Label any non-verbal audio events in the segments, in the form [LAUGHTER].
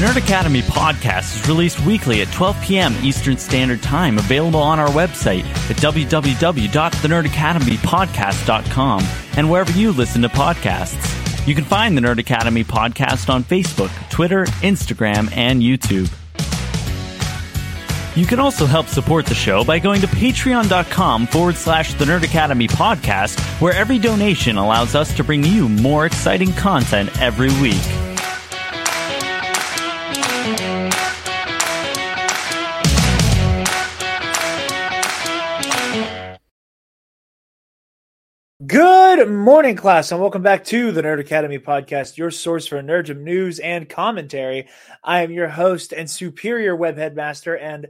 The Nerd Academy podcast is released weekly at 12 p.m. Eastern Standard Time, available on our website at www.thenerdacademypodcast.com and wherever you listen to podcasts. You can find the Nerd Academy podcast on Facebook, Twitter, Instagram, and YouTube. You can also help support the show by going to patreon.com forward slash the Nerd Academy podcast, where every donation allows us to bring you more exciting content every week. Good morning, class, and welcome back to the Nerd Academy podcast, your source for nerdum news and commentary. I am your host and superior web headmaster and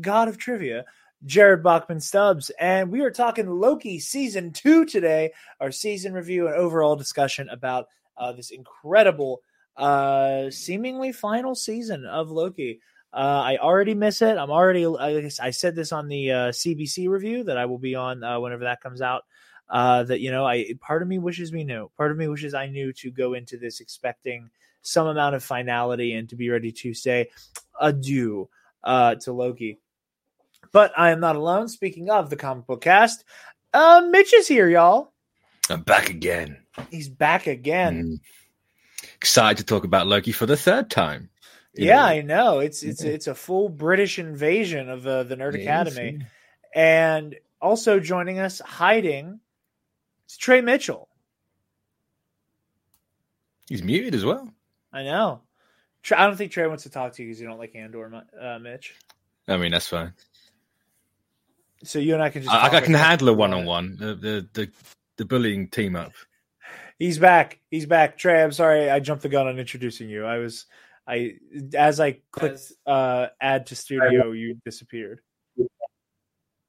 god of trivia, Jarod Bachman Stubbs, and we are talking Loki season two today. Our season review and overall discussion about uh, this incredible, uh, seemingly final season of Loki. Uh, I already miss it. I'm already. I, I said this on the uh, CBC review that I will be on uh, whenever that comes out uh, that you know i part of me wishes we knew. Part of me wishes i knew to go into this expecting some amount of finality and to be ready to say adieu uh, to loki. But i am not alone. Speaking of the comic book cast uh, mitch is here y'all. I'm back again. he's back again. Mm. Excited to talk about Loki for the third time. Yeah know, i know. It's it's it's a full british invasion of uh, the nerd academy. and also joining us hiding is trey mitchell He's muted as well. I know. I don't think Trey wants to talk to you because you don't like Andor, uh, Mitch. I mean, that's fine. So you and I can just. I, I can handle a one on one. The the the the bullying team up. He's back. He's back. Trey, I'm sorry I jumped the gun on introducing you. I was, I as I clicked uh, add to studio, you disappeared.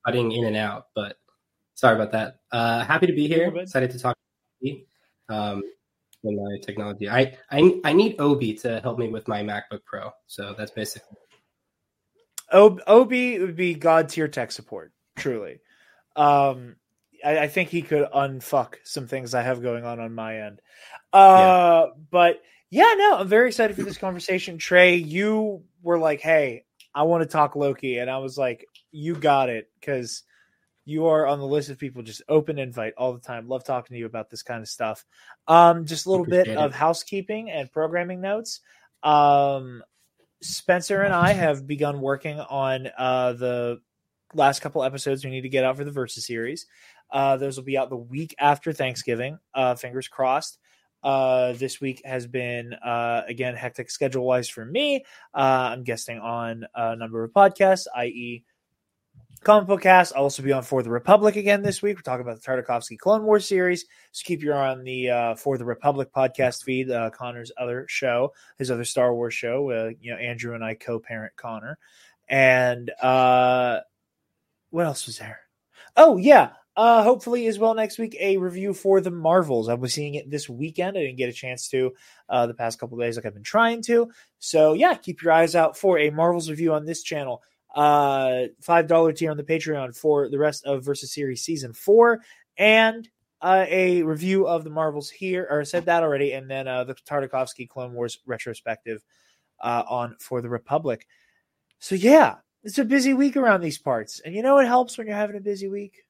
cutting in and out, but sorry about that. Uh, happy to be here. Excited to talk um, with my technology. I, I I need OB to help me with my MacBook Pro. So that's basically Ob- Obi would be god tier tech support. Truly, um, I, I think he could unfuck some things I have going on on my end. Uh, but yeah, no, I'm very excited for this conversation. Trey, you were like, "Hey, I want to talk Loki," and I was like, "You got it," because you are on the list of people just open invite all the time. Love talking to you about this kind of stuff. Um, just a little bit Appreciate of housekeeping and programming notes. Um, Spencer and I have begun working on uh, the last couple episodes we need to get out for the Versus series. Uh, those will be out the week after Thanksgiving. Uh, fingers crossed. Uh, this week has been uh, again hectic schedule wise for me. Uh, I'm guesting on a number of podcasts, i.e., Comic Book Cast. I'll also be on For the Republic again this week. We're talking about the Tartakovsky Clone Wars series. So keep your eye on the uh, For the Republic podcast feed, uh, Connor's other show, his other Star Wars show. Uh, you know, Andrew and I co-parent Connor. And uh, what else was there? Oh yeah, uh, hopefully as well next week a review for the Marvels. I was seeing it this weekend. I didn't get a chance to uh, the past couple days like I've been trying to. So yeah, keep your eyes out for a Marvels review on this channel. Uh, five dollar tier on the Patreon for the rest of Versus Series season four, and uh, a review of the Marvels here. Or I said that already, and then uh, the Tartakovsky Clone Wars retrospective uh, on for the Republic. So yeah, it's a busy week around these parts, and you know what helps when you're having a busy week?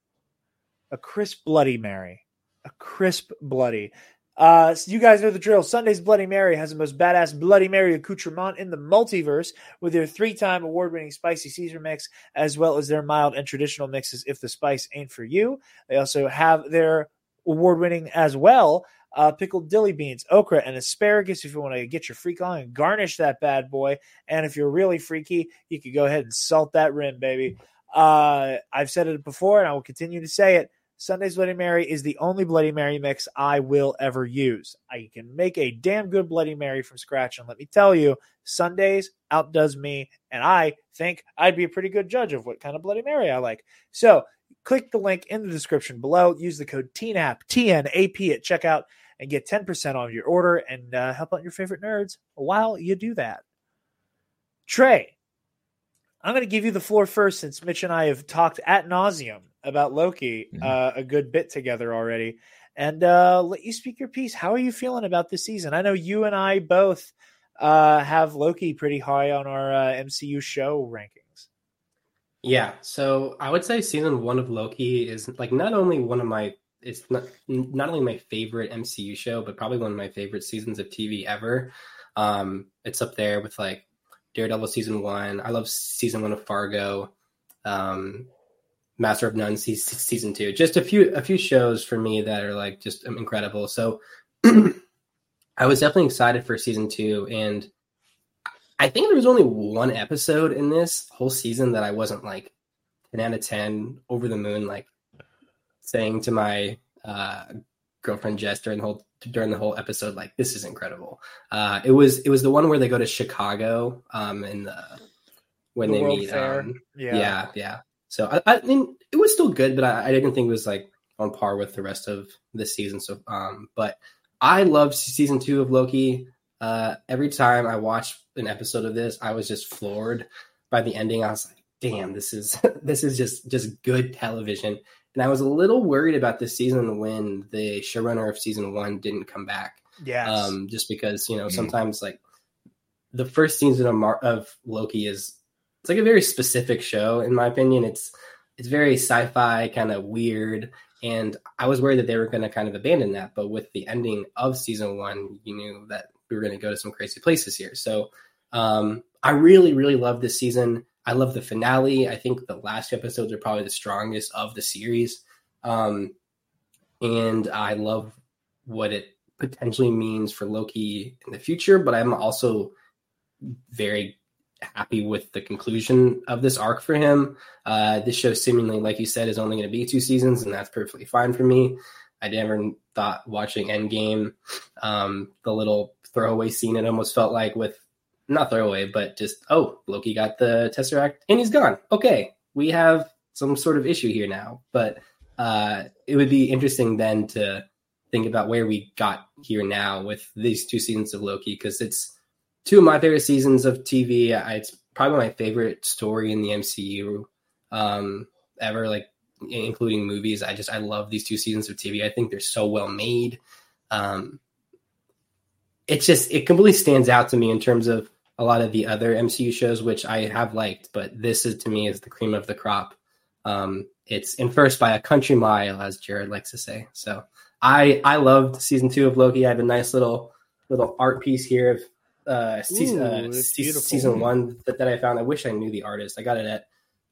A crisp Bloody Mary, a crisp Bloody. Uh, so you guys know the drill. Sunday's Bloody Mary has the most badass Bloody Mary accoutrement in the multiverse with their three-time award-winning spicy Caesar mix, as well as their mild and traditional mixes. If the spice ain't for you, they also have their award-winning as well. Uh, pickled dilly beans, okra, and asparagus. If you want to get your freak on and garnish that bad boy, and if you're really freaky, you could go ahead and salt that rim, baby. Uh, I've said it before, and I will continue to say it. Sunday's Bloody Mary is the only Bloody Mary mix I will ever use. I can make a damn good Bloody Mary from scratch, and let me tell you, Sundays outdoes me, and I think I'd be a pretty good judge of what kind of Bloody Mary I like. So, click the link in the description below. Use the code TNAP TNAP at checkout and get ten percent off your order, and uh, help out your favorite nerds while you do that. Trey, I'm going to give you the floor first since Mitch and I have talked at nauseum about Loki Mhm. uh, a good bit together already. And uh, let you speak your piece. How are you feeling about this season? I know you and I both uh, have Loki pretty high on our uh, MCU show rankings. Yeah, so I would say season one of Loki is like not only one of my it's not not only my favorite MCU show, but probably one of my favorite seasons of TV ever. Um, it's up there with like Daredevil season one. I love season one of Fargo, um, Master of None season two. Just a few a few shows for me that are like just incredible. So [CLEARS THROAT] I was definitely excited for season two, and I think there was only one episode in this whole season that I wasn't like ten out of ten over the moon, like saying to my uh, girlfriend Jess during the whole during the whole episode, like this is incredible. Uh, it was it was the one where they go to Chicago um, in the when the they meet. Um, yeah, yeah, yeah. So I, I mean, it was still good, but I, I, didn't think it was like on par with the rest of the season. So, um, but I loved season two of Loki. Uh, every time I watched an episode of this, I was just floored by the ending. I was like, "Damn, this is [LAUGHS] this is just just good television." And I was a little worried about this season when the showrunner of season one didn't come back. Yeah. Um, just because you know mm-hmm. sometimes like the first season of Mar- of Loki is it's like a very specific show in my opinion. It's it's very sci-fi, kind of weird, and I was worried that they were going to kind of abandon that. But with the ending of season one, you knew that we were going to go to some crazy places here. So um, I really, really love this season. I love the finale. I think the last episodes are probably the strongest of the series. Um, and I love what it potentially means for Loki in the future, but I'm also very happy with the conclusion of this arc for him. Uh, this show, seemingly, like you said, is only going to be two seasons, and that's perfectly fine for me. I never thought watching Endgame, um, the little throwaway scene it almost felt like with not throwaway, but just oh, Loki got the Tesseract and he's gone. Okay, we have some sort of issue here now. But uh, it would be interesting then to think about where we got here now with these two seasons of Loki because it's two of my favorite seasons of TV. It's probably my favorite story in the MCU um, ever, like including movies. I just I love these two seasons of TV. I think they're so well made. Um, it's just it completely stands out to me in terms of a lot of the other MCU shows, which I have liked, but this is to me is the cream of the crop. Um, it's in first by a country mile, as Jarod likes to say. So I I loved season two of Loki. I have a nice little little art piece here of uh, season Ooh, uh, season one that, that I found. I wish I knew the artist. I got it at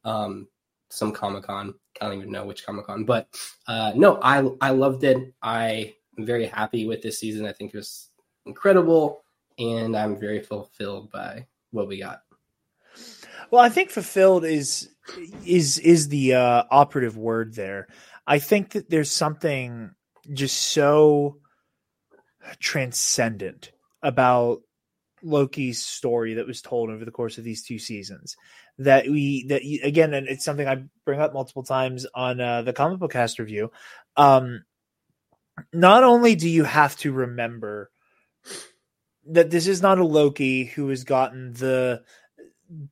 um, some Comic Con. I don't even know which Comic Con, but uh, no, I I loved it. I am very happy with this season. I think it was incredible and I'm very fulfilled by what we got. Well, I think fulfilled is is is the uh, operative word there. I think that there's something just so transcendent about Loki's story that was told over the course of these two seasons that we that again and it's something I bring up multiple times on uh, the comic book cast review. Um, not only do you have to remember that this is not a Loki who has gotten the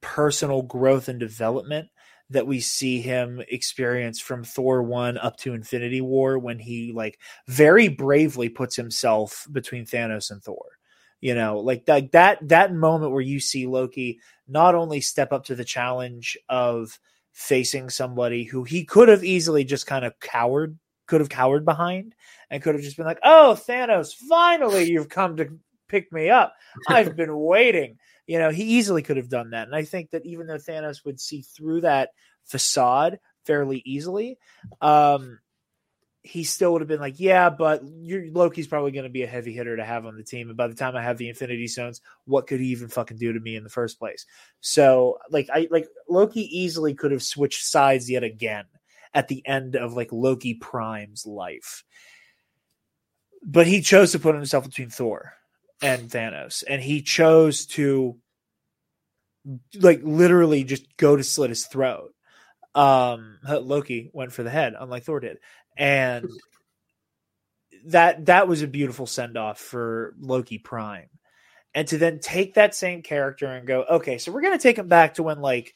personal growth and development that we see him experience from Thor 1 up to Infinity War when he like very bravely puts himself between Thanos and Thor. You know, like that that that moment where you see Loki not only step up to the challenge of facing somebody who he could have easily just kind of cowered could have cowered behind and could have just been like, "Oh, Thanos, finally you've come to pick me up. I've been [LAUGHS] waiting. You know, he easily could have done that. And I think that even though Thanos would see through that facade fairly easily, um, he still would have been like, yeah, but your Loki's probably going to be a heavy hitter to have on the team. And by the time I have the Infinity Stones, what could he even fucking do to me in the first place? So, like, I like Loki easily could have switched sides yet again at the end of like Loki Prime's life, but he chose to put himself between Thor and Thanos, and he chose to like literally just go to slit his throat. Um, Loki went for the head, unlike Thor did, and that that was a beautiful send off for Loki Prime. And to then take that same character and go, okay, so we're gonna take him back to when like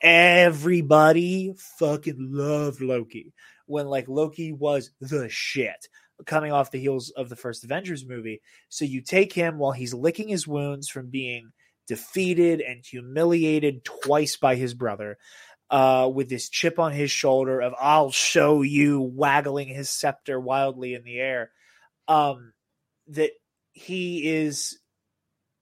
everybody fucking loved Loki, when like Loki was the shit coming off the heels of the first Avengers movie. So you take him while he's licking his wounds from being defeated and humiliated twice by his brother, uh, with this chip on his shoulder of "I'll show you," waggling his scepter wildly in the air. Um, that he is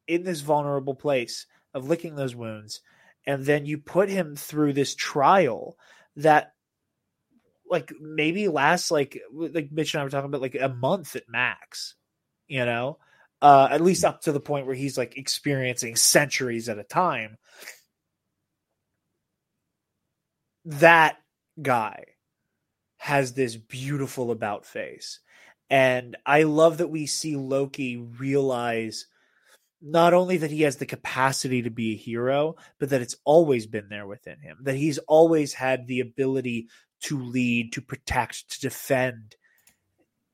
in this vulnerable place of licking those wounds, and then you put him through this trial that like maybe lasts like like Mitch and I were talking about like a month at max, you know, uh, at least up to the point where he's like experiencing centuries at a time. That guy has this beautiful about face. And I love that we see Loki realize not only that he has the capacity to be a hero, but that it's always been there within him, that he's always had the ability to lead, to protect, to defend.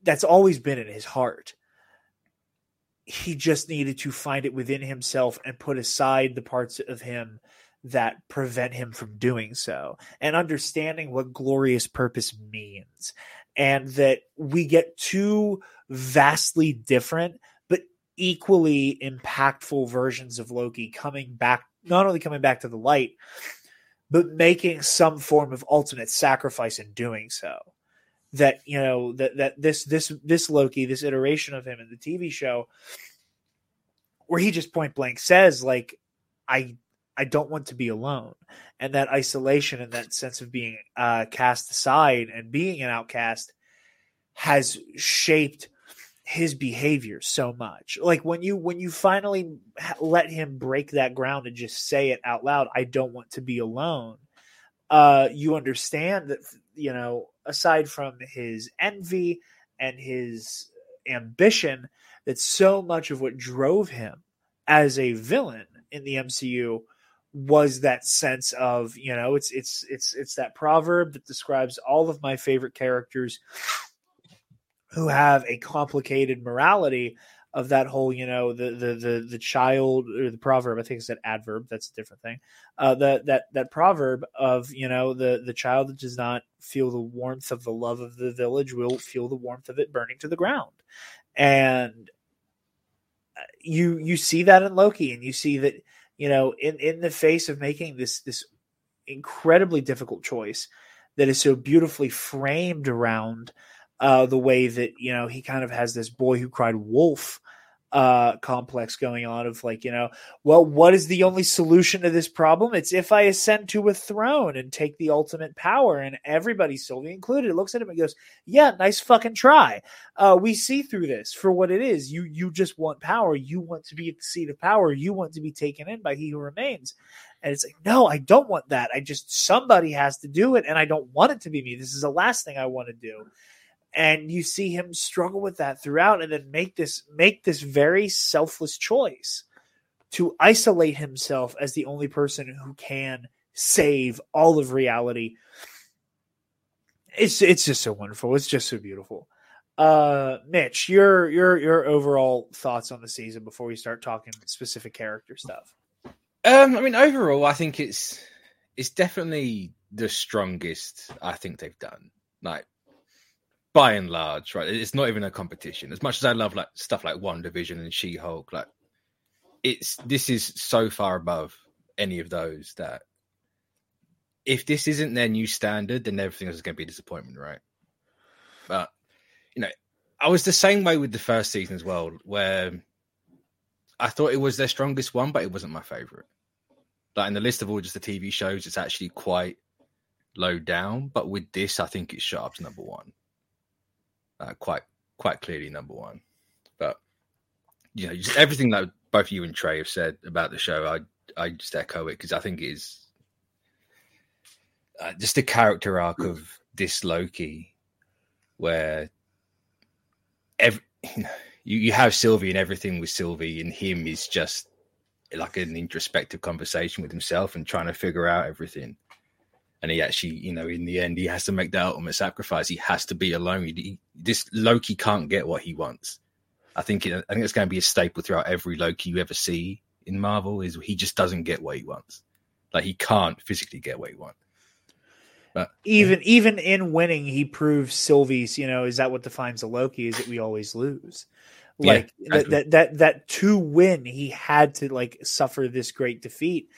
That's always been in his heart. He just needed to find it within himself and put aside the parts of him that prevent him from doing so and understanding what glorious purpose means. And that we get two vastly different but equally impactful versions of Loki coming back, not only coming back to the light, but making some form of ultimate sacrifice in doing so. That you know that that this this this Loki, this iteration of him in the TV show, where he just point blank says like, I I don't want to be alone, and that isolation and that sense of being uh, cast aside and being an outcast has shaped his behavior so much. Like when you when you finally let him break that ground and just say it out loud i don't want to be alone uh you understand that you know aside from his envy and his ambition that so much of what drove him as a villain in the MCU was that sense of you know it's it's it's it's that proverb that describes all of my favorite characters who have a complicated morality of that whole, you know, the the the the child or the proverb. I think it's an adverb. That's a different thing. Uh, the that that proverb of you know the the child that does not feel the warmth of the love of the village will feel the warmth of it burning to the ground, and uh, you you see that in Loki, and you see that you know in in the face of making this this incredibly difficult choice that is so beautifully framed around uh, the way that you know he kind of has this boy who cried wolf uh complex going on of like you know well what is the only solution to this problem? It's if i ascend to a throne and take the ultimate power and everybody sylvie included looks at him and goes yeah nice fucking try. Uh we see through this for what it is. You you just want power. You want to be at the seat of power. You want to be taken in by he who remains. And it's like no i don't want that. I just somebody has to do it and i don't want it to be me. This is the last thing i want to do and you see him struggle with that throughout and then make this make this very selfless choice to isolate himself as the only person who can save all of reality. It's it's just so wonderful. It's just so beautiful. Uh mitch your your your overall thoughts on the season before we start talking specific character stuff? Um i mean overall i think it's it's definitely the strongest i think they've done. Like by and large, right? It's not even a competition. As much as I love like stuff like WandaVision and She Hulk, like it's this is so far above any of those that if this isn't their new standard, then everything else is going to be a disappointment, right? But you know, I was the same way with the first season as well, where I thought it was their strongest one, but it wasn't my favorite. Like in the list of all just the TV shows, it's actually quite low down. But with this, I think it's shot up to number one uh, quite quite clearly number one. But you know, just everything that both you and Trey have said about the show, I I just echo it because I think it is uh, just a character arc of this Loki, where every you, you have Sylvie and everything with Sylvie, and him is just like an introspective conversation with himself and trying to figure out everything and he actually, you know, in the end, he has to make that ultimate sacrifice. He has to be alone. He, this Loki can't get what he wants. I think it, I think it's going to be a staple throughout every Loki you ever see in Marvel. Is he just doesn't get what he wants. Like he can't physically get what he wants. But even even in winning, he proves Sylvie's. You know, is that what defines a Loki? Is that we always lose? Yeah, Like that, that that that to win, he had to like suffer this great defeat.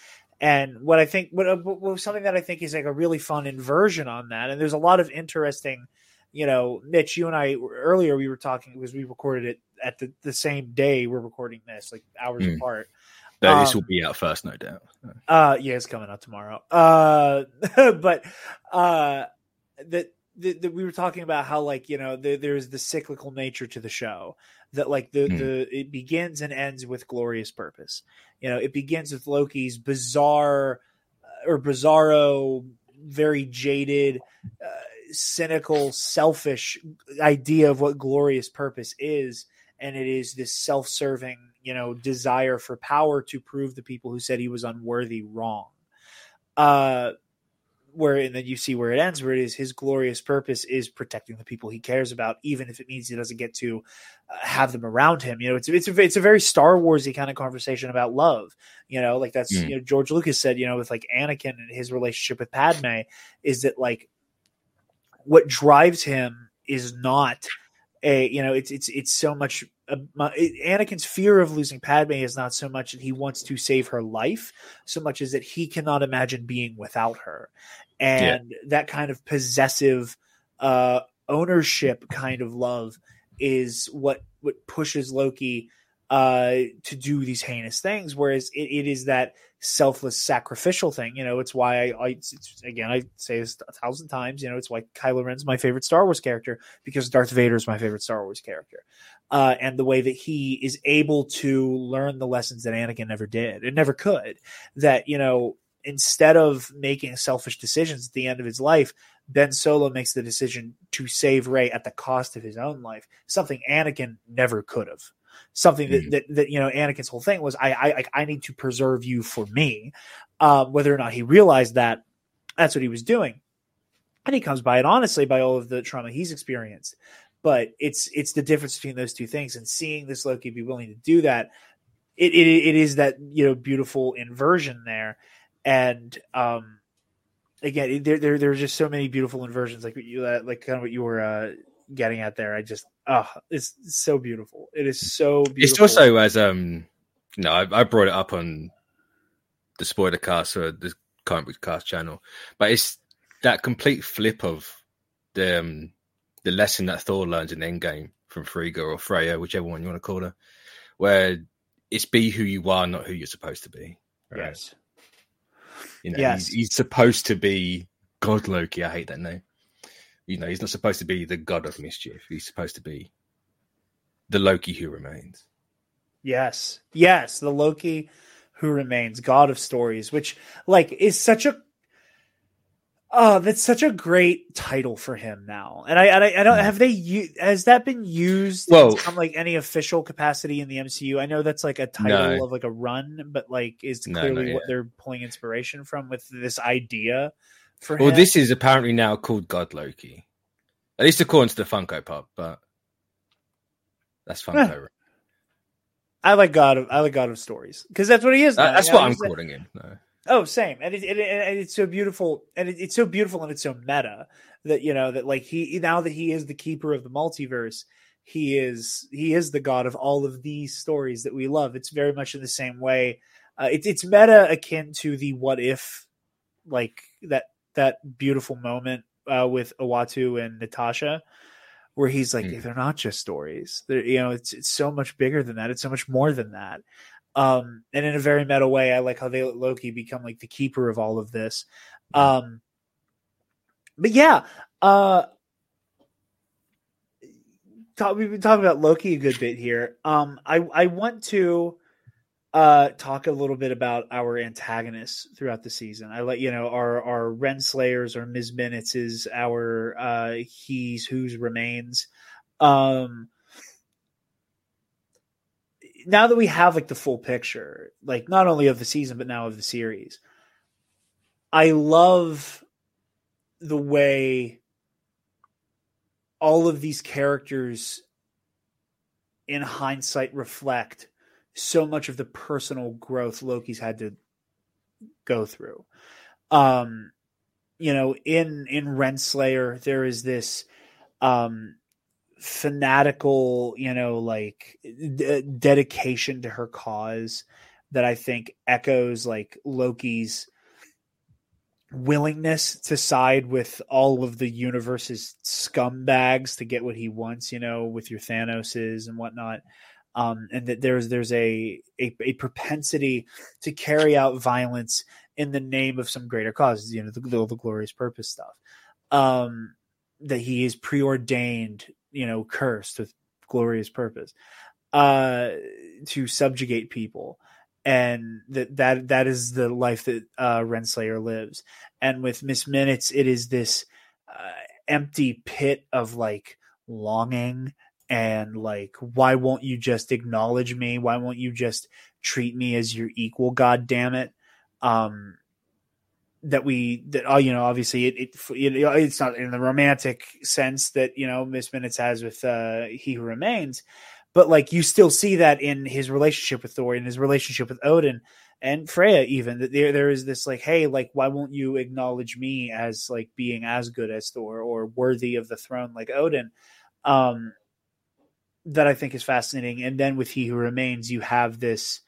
And what I think, what, what something that I think is like a really fun inversion on that, and there's a lot of interesting, you know, Mitch, you and I earlier we were talking because we recorded it at the, the same day we're recording this, like hours Mm. apart. this Um, will be out first, no doubt. Uh yeah, it's coming out tomorrow. Uh [LAUGHS] but uh that that that we were talking about how like you know the, there's the cyclical nature to the show that like the Hmm. the it begins and ends with glorious purpose you know it begins with loki's bizarre uh, or bizarro very jaded uh, cynical selfish idea of what glorious purpose is and it is this self-serving you know desire for power to prove the people who said he was unworthy wrong uh where and then you see where it ends where it is his glorious purpose is protecting the people he cares about even if it means he doesn't get to uh, have them around him you know it's it's a, it's a very star warsy kind of conversation about love you know like that's Mm. you know george lucas said you know with like anakin and his relationship with padme is that like what drives him is not a you know it's it's it's so much uh, my- Anakin's fear of losing Padme is not so much that he wants to save her life so much as that he cannot imagine being without her. And that kind of possessive uh ownership kind of love is what what pushes Loki uh to do these heinous things. Whereas it, it is that selfless sacrificial thing you know it's why I, I again I say this a thousand times you know it's why Kylo Ren's my favorite Star Wars character because Darth Vader is my favorite Star Wars character uh, and the way that he is able to learn the lessons that Anakin never did and never could. That you know, instead of making selfish decisions at the end of his life, Ben Solo makes the decision to save Rey at the cost of his own life, something Anakin never could have. Something that, Mhm. that, that you know Anakin's whole thing was I I I need to preserve you for me, um, whether or not he realized that that's what he was doing, and he comes by it honestly by all of the trauma he's experienced. But it's it's the difference between those two things. And seeing this loki be willing to do that it it, it is that you know beautiful inversion there. And um again there, there there's just so many beautiful inversions like you uh, like kind of what you were uh getting at there i just oh it's, so beautiful it is so beautiful It's also as um, know, I, I brought it up on the spoiler cast or the comic book cast channel, but it's that complete flip of the um, the lesson that Thor learns in Endgame from Frigga or Freya, whichever one you want to call her, where it's be who you are, not who you're supposed to be. Right? yes You know, Yes. he's, he's supposed to be God Loki. I hate that name. You know, he's not supposed to be the god of mischief. He's supposed to be the Loki who remains. Yes. Yes. The Loki who remains God of stories, which like is such a Oh, that's such a great title for him now. And I, and I, I don't mm-hmm. have they u- has that been used Well- on like any official capacity in the MCU? I know that's like a title No. of like a run, but like is clearly not what yet. they're pulling inspiration from with this idea for Well, him. this is apparently now called God Loki, at least according to the Funko Pop. But that's Funko. I like God of I like God of stories because that's what he is. Now. that's You know, what I'm calling him. No. Oh, same, and it, it, and it's so beautiful, and it, it's so beautiful, and it's so meta that you know that like he now that he is the keeper of the multiverse, he is he is the god of all of these stories that we love. It's very much in the same way. Uh, it's it's meta akin to the what if, like that that beautiful moment uh, with Uatu and Natasha, where he's like, Mm. they're not just stories. They're you know, it's it's so much bigger than that. It's so much more than that um and in a very meta way i like how they let loki become like the keeper of all of this um but yeah uh talk, we've been talking about loki a good bit here um i i want to uh talk a little bit about our antagonists throughout the season. I let you know our our renslayers or ms minutes is our uh he's whose remains. Um now that we have like the full picture, like not only of the season but now of the series, I love the way all of these characters in hindsight reflect so much of the personal growth Loki's had to go through. Um you know, in in Renslayer, there is this um fanatical, you know, like d- dedication to her cause that I think echoes like Loki's willingness to side with all of the universe's scumbags to get what he wants, you know, with your Thanoses and whatnot. Um, and that there's there's a, a, a propensity to carry out violence in the name of some greater cause, you know, the, the, the glorious purpose stuff. Um, that he is preordained, you know, cursed with glorious purpose, uh, to subjugate people and that that that is the life that uh, Renslayer lives. And with Miss Minutes, it is this uh, empty pit of like longing and like, why won't you just acknowledge me? Why won't you just treat me as your equal? God damn it! Um, that we that oh you know obviously it, it, it it's not in the romantic sense that you know Miss Minutes has with uh, He Who Remains, but like you still see that in his relationship with Thor and his relationship with Odin and Freya even that there there is this like hey like why won't you acknowledge me as like being as good as Thor or worthy of the throne like Odin um that I think is fascinating and then with he who remains you have this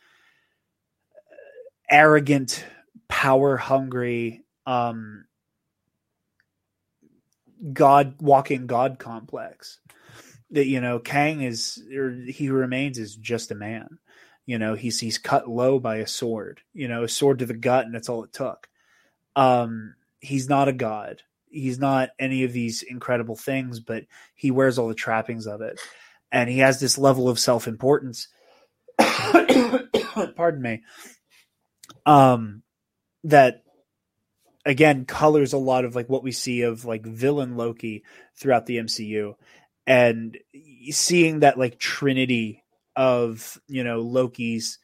arrogant power hungry um god walking god complex that you know Kang is or he who remains is just a man. You know, he's he's cut low by a sword. You know, a sword to the gut, and that's all it took. Um, he's not a god. He's not any of these incredible things, but he wears all the trappings of it, and he has this level of self importance. [COUGHS] pardon me. Um, that again colors a lot of like what we see of like villain Loki throughout the MCU and seeing that like trinity of you know Loki's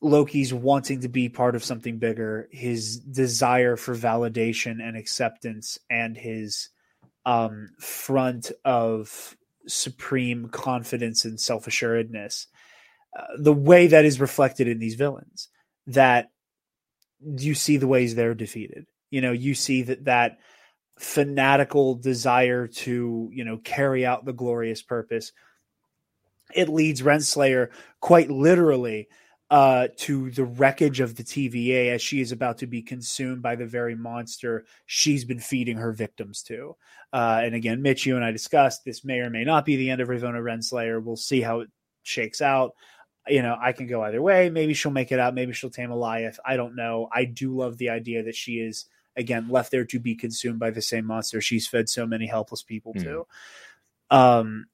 Loki's wanting to be part of something bigger, his desire for validation and acceptance, and his um, front of supreme confidence and self assuredness. Uh, the way that is reflected in these villains, that you see the ways they're defeated. You know, you see that that fanatical desire to you know carry out the glorious purpose it leads renslayer quite literally uh, to the wreckage of the TVA as she is about to be consumed by the very monster she's been feeding her victims to. Uh, and again, Mitch, you and I discussed this may or may not be the end of Ravonna Renslayer. We'll see how it shakes out. You know, I can go either way. Maybe she'll make it out. Maybe she'll tame Alioth. I don't know. I do love the idea that she is again left there to be consumed by the same monster she's fed so many helpless people mm. to. Um,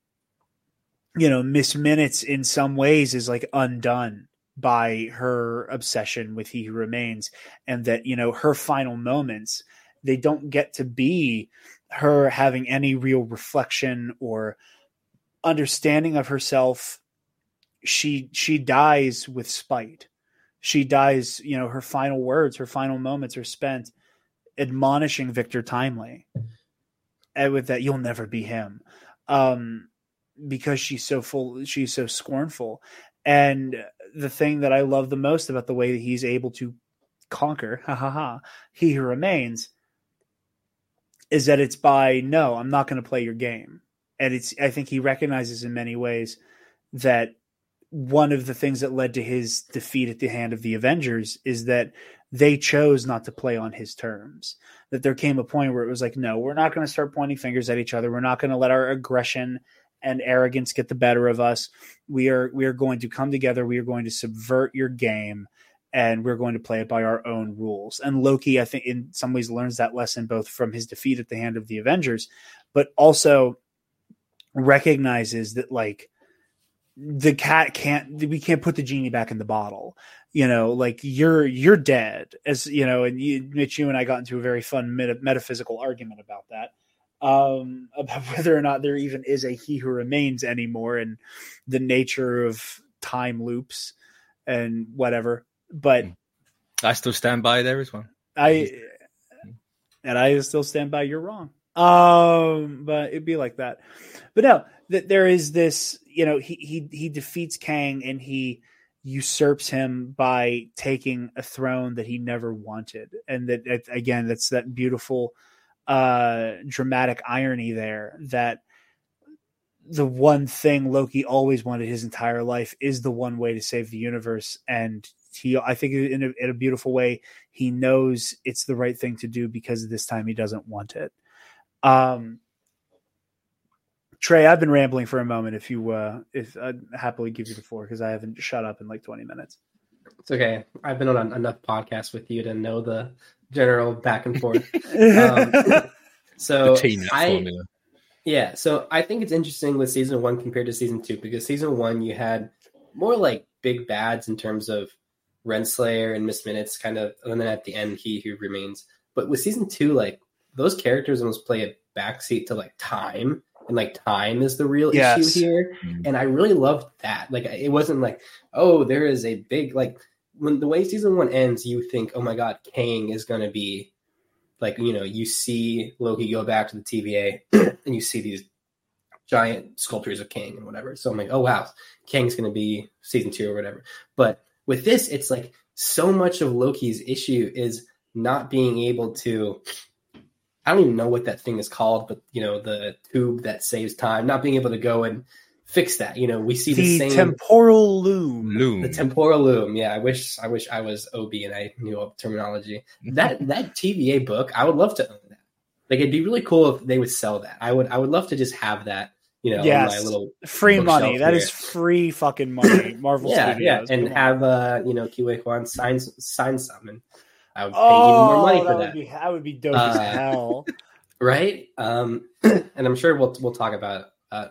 you know, Miss Minutes in some ways is like undone by her obsession with He Who Remains, and that you know her final moments they don't get to be her having any real reflection or understanding of herself. She she dies with spite. She dies you know her final words her final moments are spent admonishing Victor Timely and with that you'll never be him um, because she's so full she's so scornful and the thing that I love the most about the way that he's able to conquer ha ha ha he who remains is that it's by no I'm not going to play your game and it's I think he recognizes in many ways that one of the things that led to his defeat at the hand of the Avengers is that they chose not to play on his terms. That there came a point where it was like, no, we're not going to start pointing fingers at each other. We're not going to let our aggression and arrogance get the better of us. We are we are going to come together. We are going to subvert your game and we're going to play it by our own rules. And Loki, I think, in some ways learns that lesson both from his defeat at the hand of the Avengers, but also recognizes that like the cat can't we can't put the genie back in the bottle you know like you're you're dead as you know and you, mitch you and i got into a very fun meta- metaphysical argument about that um about [LAUGHS] whether or not there even is a he who remains anymore and the nature of time loops and whatever but hmm. i still stand by there is one. i and i still stand by you're wrong um but it'd be like that but no that there is this you know he he he defeats kang and he usurps him by taking a throne that he never wanted and that again that's that beautiful uh dramatic irony there that the one thing Loki always wanted his entire life is the one way to save the universe and he I think in a, in a beautiful way he knows it's the right thing to do because this time he doesn't want it um Trey, I've been rambling for a moment. If you, uh, if I'd happily give you the floor because I haven't shut up in like twenty minutes. It's okay. I've been on enough podcasts with you to know the general back and forth. [LAUGHS] um, [LAUGHS] so I, formula. yeah, so I think it's interesting with season one compared to season two because season one you had more like big bads in terms of Renslayer and Miss Minutes, kind of, and then at the end he who remains. But with season two, like those characters almost play a backseat to like time and like time is the real yes. issue here. Mm-hmm. And I really loved that. Like it wasn't like, oh, there is a big like when the way season one ends, you think, oh my god, Kang is gonna be like, you know, you see Loki go back to the TVA [CLEARS THROAT] and you see these giant sculptures of Kang and whatever. So I'm like, oh wow, Kang's gonna be season two or whatever. But with this, it's like so much of Loki's issue is not being able to I don't even know what that thing is called, but you know, the tube that saves time, not being able to go and fix that. You know, we see the, the same temporal loom. Loom. The temporal loom. Yeah, I wish I wish I was OB and I knew all terminology. That [LAUGHS] that TVA book, I would love to own that. Like it'd be really cool if they would sell that. I would I would love to just have that. You know, yes. my little free money. That here. is free fucking money. [COUGHS] Marvel yeah, Studios. Yeah, and have uh, you know, Ke Huy Quan sign sign some and I would pay oh, even more money for that. Would be, that would be dope uh, as hell. [LAUGHS] Right? Um, [CLEARS THROAT] and I'm sure we'll we'll talk about uh,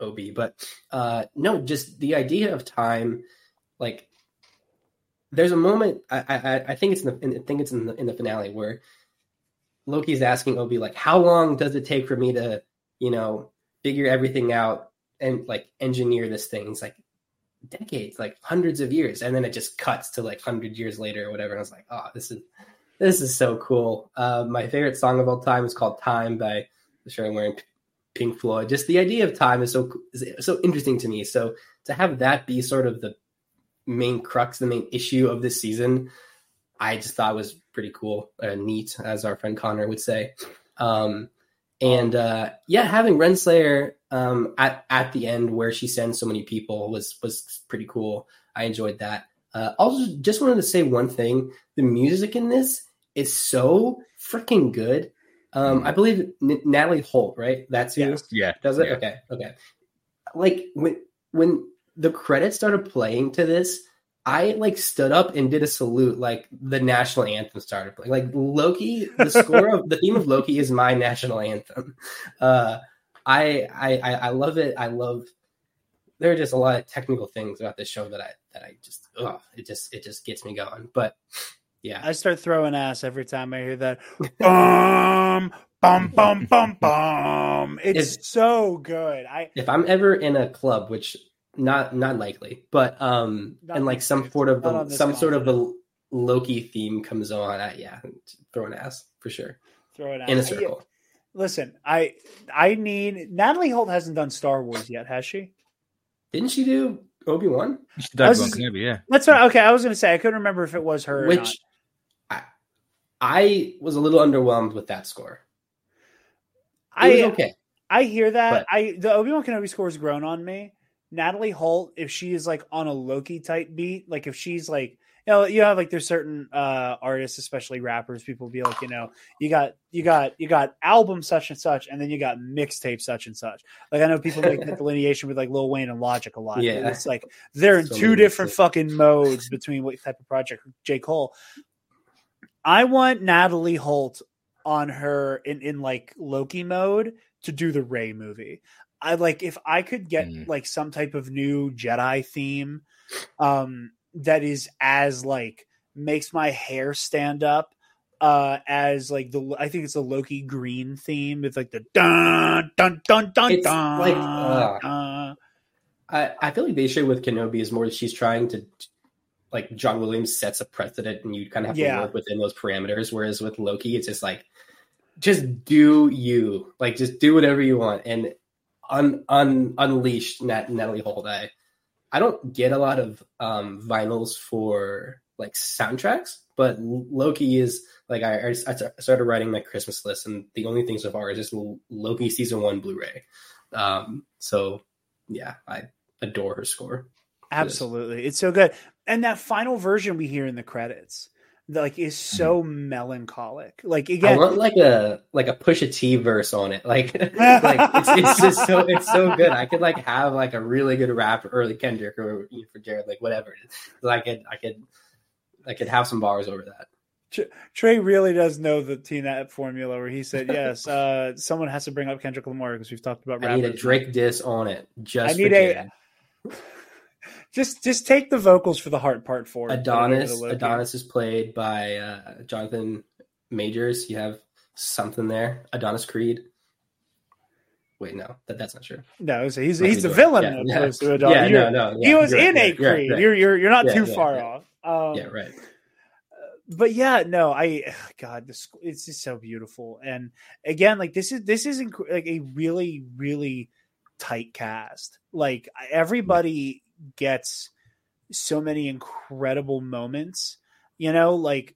OB, but uh, no, just the idea of time, like there's a moment I I, I think it's in the I think it's in the in the finale where Loki's asking OB like, how long does it take for me to, you know, figure everything out and like engineer this thing? It's like decades, like hundreds of years, and then it just cuts to like hundred years later or whatever. And I was like, oh, this is this is so cool. Uh, my favorite song of all time is called "Time" by sure I'm wearing Pink Floyd. Just the idea of time is so is so interesting to me. So to have that be sort of the main crux, the main issue of this season, I just thought was pretty cool, uh, neat, as our friend Connor would say. Um, and uh, yeah, having Renslayer um, at at the end where she sends so many people was was pretty cool. I enjoyed that. Uh, also, just wanted to say one thing: the music in this is so freaking good. Um, I believe N- Natalie Holt, right? That's who yes. yeah does it. Yeah. Okay, okay. Like when when the credits started playing to this, I like stood up and did a salute, like the national anthem started playing. Like Loki, the score of the theme of Loki is my national anthem. Uh, I, I I love it. I love. There are just a lot of technical things about this show that I that I just ugh, it just it just gets me going. But yeah, I start throwing ass every time I hear that. bum bum bum bum bum. It's if, so good. I if I'm ever in a club, which not not likely, but um, and like some sort of the, some sort of the Loki theme comes on. I, yeah, throw an ass for sure. Throw it in a circle. Listen, I I need Natalie Holt hasn't done Star Wars yet, has she? Didn't she do Obi Wan? She did Obi Wan yeah. That's what. Okay, I was going to say I couldn't remember if it was her. Which I, I was a little underwhelmed with that score. I okay. I hear that. But, I the Obi Wan Kenobi score has grown on me. Natalie Holt, if she is like on a Loki type beat, like if she's like, you know, you have like there's certain uh artists, especially rappers, people be like, you know, you got you got you got album such and such, and then you got mixtape such and such. Like I know people make the [LAUGHS] delineation with like Lil Wayne and Logic a lot. Yeah, it's like they're in so two different fucking modes between what type of project. J Cole. I want Natalie Holt on her in in like Loki mode to do the Rey movie. I like if I could get mm. like some type of new Jedi theme um that is as like makes my hair stand up uh as like the I think it's a Loki green theme with like the dun dun dun dun it's dun. Like, uh, dun. I I feel like the issue with Kenobi is more that she's trying to like John Williams sets a precedent and you kind of have to work within those parameters. Whereas with Loki, it's just like just do you like just do whatever you want and un, un unleash Nat, Natalie Holt. I I don't get a lot of um, vinyls for like soundtracks, but Loki is like I, I started writing my Christmas list, and the only thing so far is just Loki season one Blu-ray. Um, so yeah, I adore her score. Absolutely, it's so good, and that final version we hear in the credits like is mm-hmm. so melancholic. Like again, I want like a like a Pusha T verse on it. [LAUGHS] Like like it's, it's just so it's so good. I could like have like a really good rap early Kendrick or for Jarod, like whatever. It is. I could I could I could have some bars over that. Trey really does know the TNAT formula where he said, "Yes, uh, someone has to bring up Kendrick Lamar because we've talked about." I need a Drake diss on it. Just I need a just just take the vocals for the heart part for Adonis. Adonis is played by uh, Jonathan Majors. You have something there. Adonis Creed. Wait, no, that, that's not true. No, he's he's, he's the villain yeah, opposed yeah. to Adonis. Yeah, no, no. Yeah, he was in right, a Creed. Right, you're you're you're not too far off. Um, yeah, right. But yeah, no, I God, this it's just so beautiful. And again, like this is this is inc- like a really really tight cast. Like everybody gets so many incredible moments. You know, like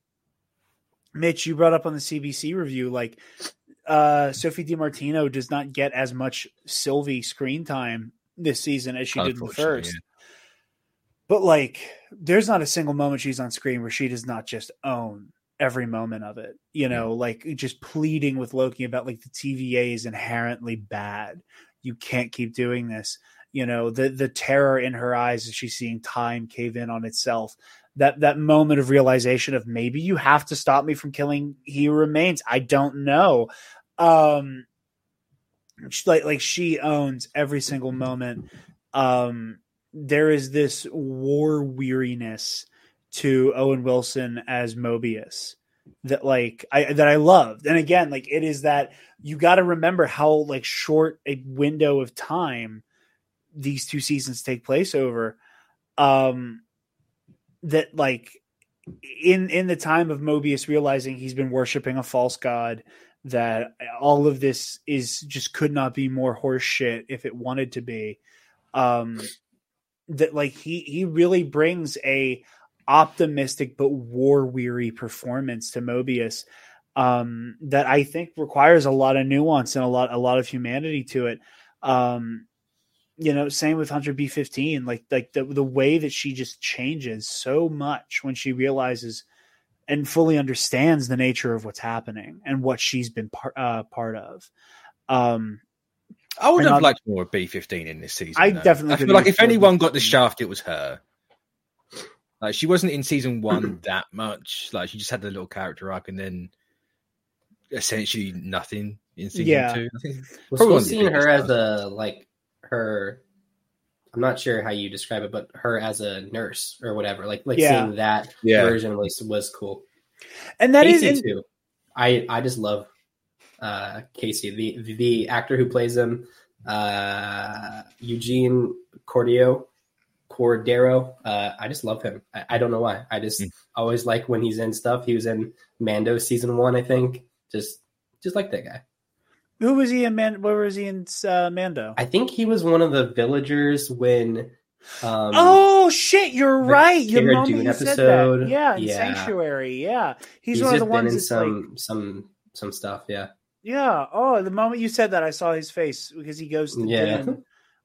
Mitch, you brought up on the CBC review, like uh Sophie DiMartino does not get as much Sylvie screen time this season as she did in the first. Yeah. But like, there's not a single moment she's on screen where she does not just own every moment of it. You know, yeah. like just pleading with Loki about like the TVA is inherently bad. You can't keep doing this you know the the terror in her eyes as she's seeing time cave in on itself. That that moment of realization of maybe you have to stop me from killing he remains. I don't know. Um like like she owns every single moment. Um there is this war weariness to owen wilson as mobius that like i that i loved. And again like it is that you got to remember how like short a window of time these two seasons take place over um that like in in the time of Mobius realizing he's been worshiping a false god that all of this is just could not be more horseshit if it wanted to be um that like he he really brings a optimistic but war weary performance to Mobius um that I think requires a lot of nuance and a lot a lot of humanity to it um you know, same with Hunter B fifteen. Like like the the way that she just changes so much when she realizes and fully understands the nature of what's happening and what she's been part uh, part of. Um, I would have not, liked more of B fifteen in this season. I though. definitely I feel like if anyone got the shaft, it was her. Like she wasn't in season one [CLEARS THROAT] that much. Like she just had the little character arc, and then essentially nothing in season yeah. two. I think well, seeing her as a like her I'm not sure how you describe it, but her as a nurse or whatever. Like like yeah. seeing that yeah. version was was cool. And that Casey is in- too. I I just love uh Casey, the the actor who plays him, uh Eugene Cordio Cordero. Uh, I just love him. I, I don't know why. I just mm. always like when he's in stuff. He was in Mando season one, I think. Just just like that guy. Who was he in Man? Where was he in uh, Mando? I think he was one of the villagers when. Um, oh shit! You're right. You Dune episode. Yeah, yeah. Sanctuary. Yeah, he's, he's one of the ones in some like, some some stuff. Yeah. Yeah. Oh, the moment you said that, I saw his face because he goes to yeah.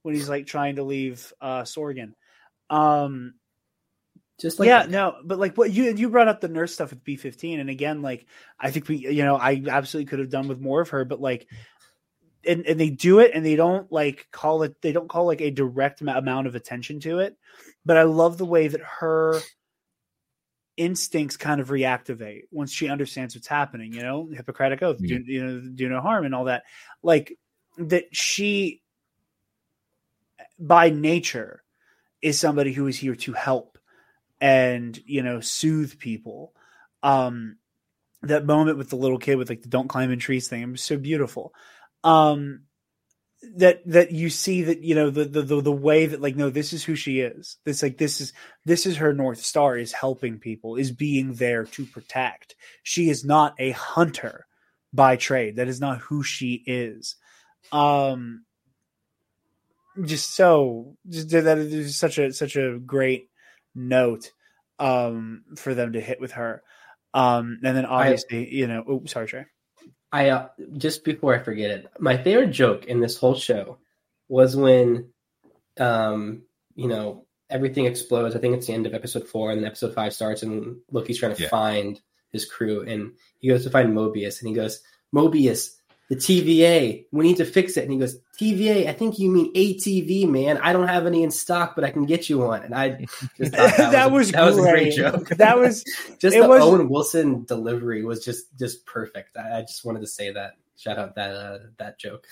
when he's like trying to leave uh Sorgan. Um, just like yeah, that. no, but like what you you brought up the nurse stuff with B fifteen, and again, like I think we, you know, I absolutely could have done with more of her, but like and, and they do it and they don't like call it they don't call like a direct amount of attention to it but i love the way that her instincts kind of reactivate once she understands what's happening you know hippocratic oath yeah. do, you know do no harm and all that like that she by nature is somebody who is here to help and you know soothe people. Um that moment with the little kid with like the don't climb in trees thing was so beautiful. Um that that you see that you know the, the the the way that like no this is who she is. This like this is this is her north star is helping people is being there to protect. She is not a hunter by trade. That is not who she is. Um just so just that is such a such a great note um for them to hit with her. Um and then obviously, I, you know, oh sorry, Trey. I uh, just before I forget it, my favorite joke in this whole show was when um you know everything explodes. I think it's the end of episode four, and then episode five starts, and Loki's trying to yeah. find his crew, and he goes to find Mobius, and he goes, Mobius, the TVA, we need to fix it. And he goes, TVA, I think you mean ATV, man. I don't have any in stock, but I can get you one. And I just that, [LAUGHS] that was, was that was a great joke. [LAUGHS] That was [LAUGHS] just the was, Owen Wilson delivery was just just perfect. I, I just wanted to say that. Shout out that uh, that joke.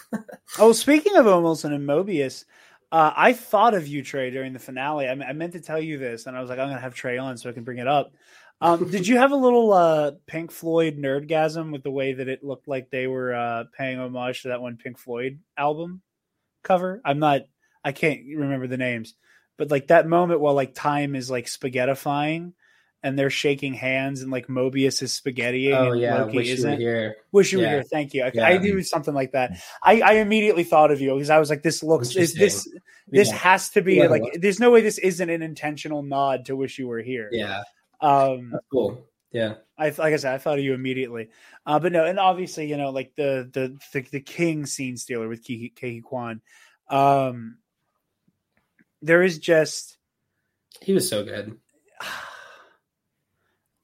oh, speaking of Owen Wilson and Mobius, uh, I thought of you, Trey, during the finale. I, I, meant to tell you this, and I was like, I'm going to have Trey on so I can bring it up. Um, did you have a little uh, Pink Floyd nerdgasm with the way that it looked like they were uh, paying homage to that one Pink Floyd album cover? I'm not, I can't remember the names, but like that moment while like time is like spaghettifying and they're shaking hands and like Mobius is spaghetti. Oh yeah, Loki wish isn't. you were here. Wish you yeah. were here. Thank you. I, yeah. I do something like that. I, I immediately thought of you because I was like, this looks is this this yeah. has to be like. There's no way this isn't an intentional nod to wish you were here. Yeah. Um, That's cool. Yeah. I like I said, I thought of you immediately. Uh, but no, and obviously, you know, like the the the, the king scene stealer with Ke Huy Quan. Um, there is just he was so good. [SIGHS]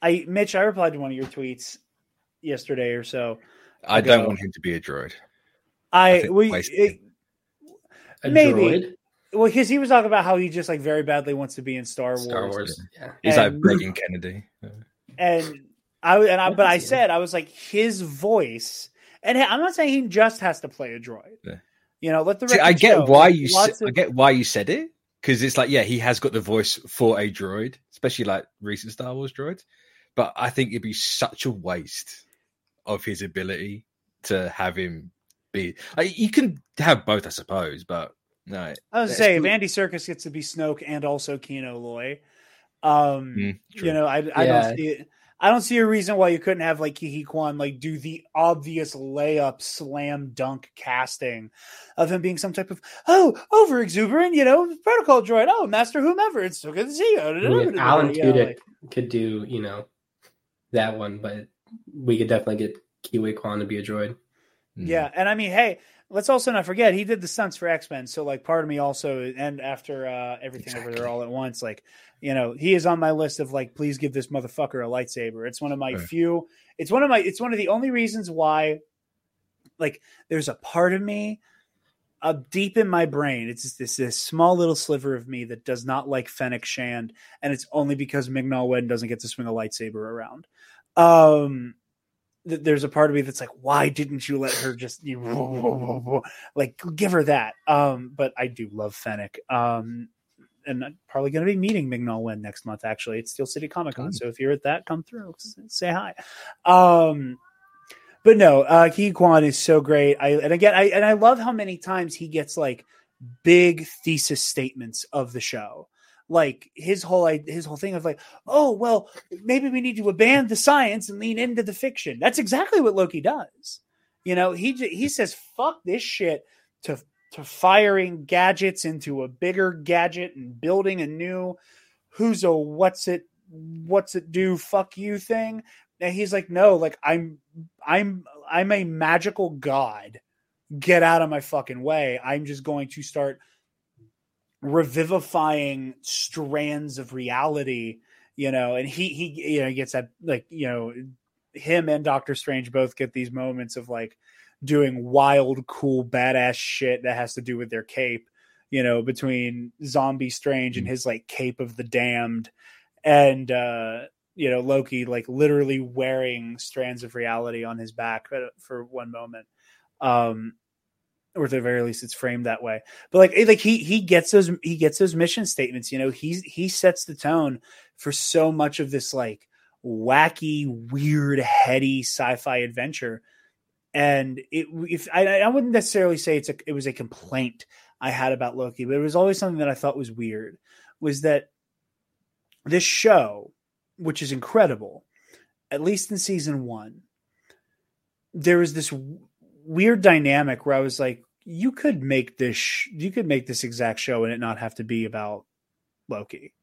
I Mitch, I replied to one of your tweets yesterday or so. I ago. don't want him to be a droid. I, I we it, maybe droid? Well because he was talking about how he just like very badly wants to be in Star Wars. Star Wars, yeah. He's and, like begging Kennedy. And I and I, but I said I was like his voice, and I'm not saying he just has to play a droid. Yeah. You know, let the See, I get why you of, I get why you said it because it's like yeah he has got the voice for a droid, especially like recent Star Wars droids. But I think it'd be such a waste of his ability to have him be. Like, you can have both, I suppose, but no. I was say if Andy Serkis gets to be Snoke and also Kino Loy, um, mm, you know, I, I yeah. don't see it. I don't see a reason why you couldn't have like Ke Huy Quan like do the obvious layup slam dunk casting of him being some type of oh over exuberant, you know, protocol droid. Oh, master whomever. It's so good to see you. I mean, [LAUGHS] Alan Tudyk like, could do you know that one, but we could definitely get Ke Huy Quan to be a droid. Hmm. Yeah, and I mean, hey, let's also not forget he did the stunts for X Men. So like, part of me also, and after uh, everything exactly. over there all at once, like, you know, he is on my list of like, please give this motherfucker a lightsaber. It's one of my right. few. It's one of my. It's one of the only reasons why, like, there's a part of me. Uh, deep in my brain, it's this, this small little sliver of me that does not like Fennec Shand, and it's only because Ming Na Wen doesn't get to swing a lightsaber around. Um, there's a part of me that's like, why didn't you let her just you [LAUGHS] like give her that? Um, but I do love Fennec. Um, and I'm probably going to be meeting Ming Na Wen next month. Actually, it's Steel City Comic Con, so if you're at that, come through, say hi. Um, but no, uh, Ke Quan is so great. I and again, I and I love how many times he gets like big thesis statements of the show like his whole his whole thing of like, oh well, maybe we need to abandon the science and lean into the fiction. That's exactly what Loki does. You know, he he says fuck this shit to to firing gadgets into a bigger gadget and building a new who's a what's it what's it do fuck you thing. And he's like, no, like I'm I'm I'm a magical god. Get out of my fucking way. I'm just going to start revivifying strands of reality you know and he he you know gets that like you know him and doctor strange both get these moments of like doing wild cool badass shit that has to do with their cape you know between zombie strange and mm. his like cape of the damned and uh you know loki like literally wearing strands of reality on his back for one moment um or at the very least it's framed that way. But like like he he gets those he gets those mission statements you know he's he sets the tone for so much of this like wacky weird heady sci-fi adventure. And it if I, I wouldn't necessarily say it's a it was a complaint i had about loki but it was always something that i thought was weird was that this show which is incredible at least in season one there was this weird dynamic where I was like, you could make this sh- you could make this exact show and it not have to be about Loki.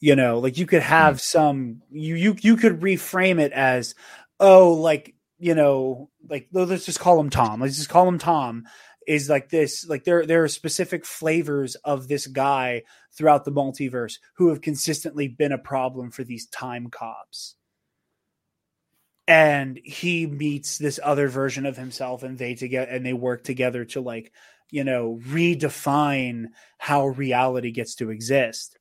You know, like you could have hmm. some you you you could reframe it as oh like you know like let's just call him Tom. Let's just call him Tom is like this like there there are specific flavors of this guy throughout the multiverse who have consistently been a problem for these time cops and he meets this other version of himself and they together and they work together to like you know redefine how reality gets to exist.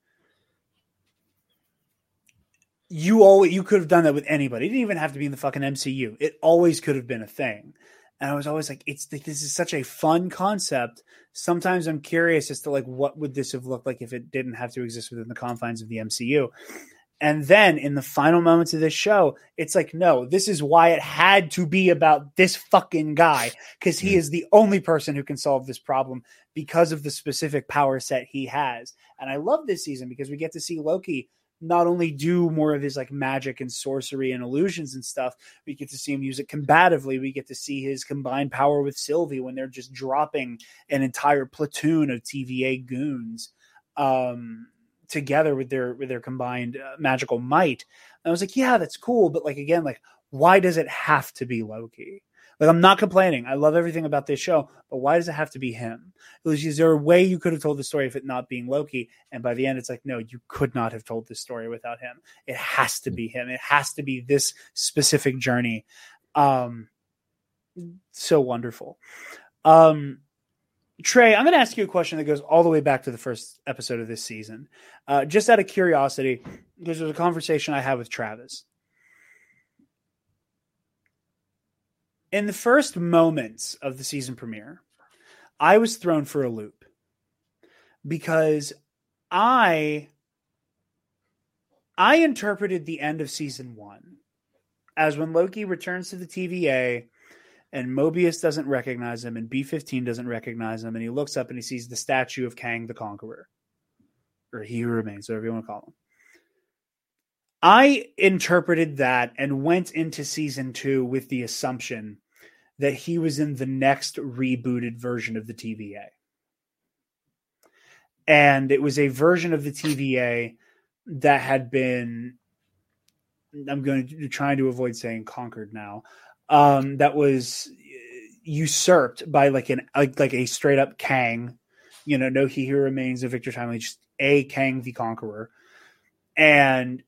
You always you could have done that with anybody. It didn't even have to be in the fucking mcu it always could have been a thing. And i was always like it's this is such a fun concept. Sometimes i'm curious as to like what would this have looked like if it didn't have to exist within the confines of the mcu and then in the final moments of this show, it's like, no, this is why it had to be about this fucking guy because he is the only person who can solve this problem because of the specific power set he has. And I love this season because we get to see Loki not only do more of his like magic and sorcery and illusions and stuff, we get to see him use it combatively. We get to see his combined power with Sylvie when they're just dropping an entire platoon of TVA goons. Um, together with their with their combined uh, magical might. And I was like, yeah, that's cool, but like again, like why does it have to be Loki? Like I'm not complaining. I love everything about this show, but why does it have to be him? Was, is there a way you could have told the story if it not being Loki? And by the end, it's like, no, you could not have told this story without him. It has to be him. It has to be this specific journey. Um, so wonderful. Um, Trey, I'm going to ask you a question that goes all the way back to the first episode of this season. Uh, just out of curiosity, because there's a conversation I had with Travis. In the first moments of the season premiere, I was thrown for a loop because I I interpreted the end of season 1 as when Loki returns to the TVA and Mobius doesn't recognize him, and B 15 doesn't recognize him, and he looks up and he sees the statue of Kang the Conqueror, or He Remains, whatever you want to call him. I interpreted that and went into season two with the assumption that he was in the next rebooted version of the TVA. And it was a version of the TVA that had been, I'm going to trying to avoid saying conquered now, um, that was usurped by like an like, like a straight up Kang. You know, no he who remains a Victor Timely, just a Kang the Conqueror, and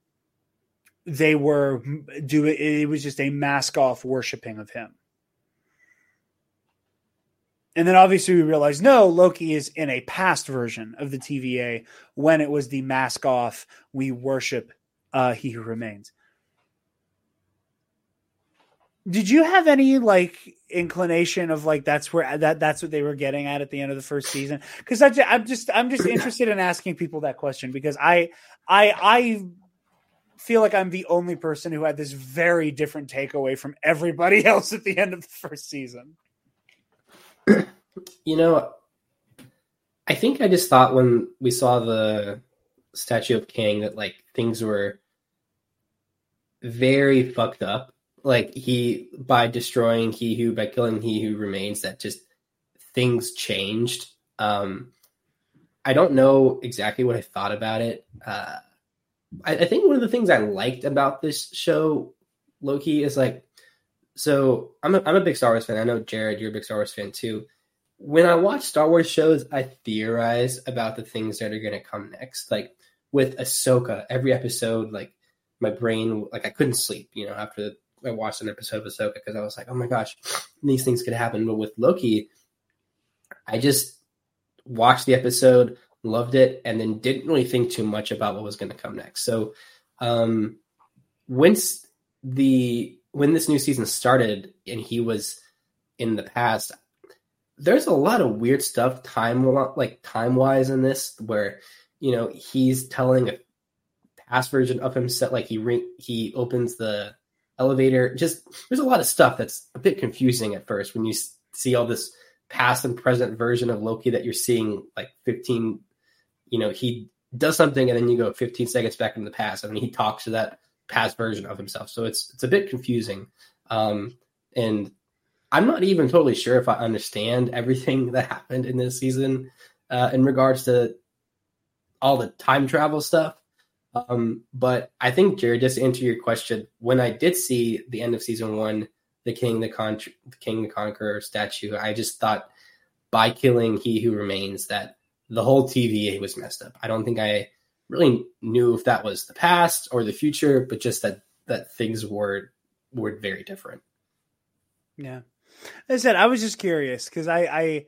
they were do it. It was just a mask off worshiping of him. And then obviously we realize no, Loki is in a past version of the TVA when it was the mask off, we worship uh, he who remains. Did you have any like inclination of like that's where that that's what they were getting at at the end of the first season? Because I'm just I'm just [CLEARS THROAT] interested in asking people that question because I I I feel like I'm the only person who had this very different takeaway from everybody [LAUGHS] else at the end of the first season. [CLEARS THROAT] You know, I think I just thought when we saw the statue of Kang that like things were very fucked up like he by destroying he who by killing he who remains that just things changed. Um i don't know exactly what i thought about it. Uh I, I think one of the things i liked about this show loki is like so i'm a, I'm a big star wars fan. I know Jarod you're a big star wars fan too. When i watch star wars shows i theorize about the things that are going to come next. Like with ahsoka every episode like my brain like i couldn't sleep you know after I watched an episode of Ahsoka because I was like, oh my gosh, these things could happen. But with Loki, I just watched the episode, loved it, and then didn't really think too much about what was going to come next. So, um, once the when this new season started and he was in the past, there's a lot of weird stuff time like time wise in this where you know he's telling a past version of himself like he re- he opens the elevator. Just there's a lot of stuff that's a bit confusing at first when you see all this past and present version of Loki that you're seeing like 15. You know, he does something and then you go 15 seconds back in the past I and he talks to that past version of himself. So it's it's a bit confusing. Um, and I'm not even totally sure if I understand everything [LAUGHS] that happened in this season uh, in regards to all the time travel stuff. Um, but I think Jarod, just to answer your question, when I did see the end of season one, the Kang, the, Con- the Kang, the Conqueror statue, I just thought by killing He Who Remains that the whole TVA was messed up. I don't think I really knew if that was the past or the future, but just that that things were were very different. Yeah. As I said, I was just curious because I, I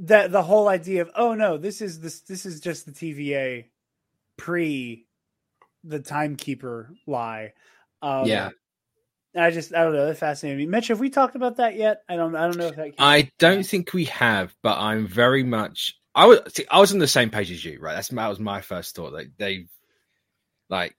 that the whole idea of oh no, this is this this is just the TVA pre the timekeeper lie. Um, yeah. I just I don't know. That fascinated me. Mitch, have we talked about that yet? I don't I don't know if that. I don't think we have, but I'm very much. I was see, I was on the same page as you, right? That's that was my first thought. Like they, like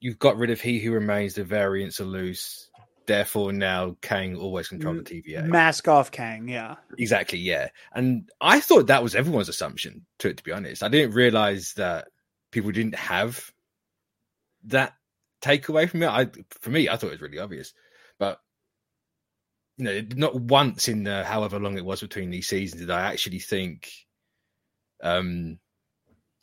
you've got rid of he who remains. The variants are loose. Therefore, now Kang always control the TVA. Mask off Kang, yeah. Exactly, yeah. And I thought that was everyone's assumption. To it, to be honest, I didn't realize that people didn't have that takeaway from it. I for me, I thought it was really obvious, but you know, not once in the however long it was between these seasons did I actually think um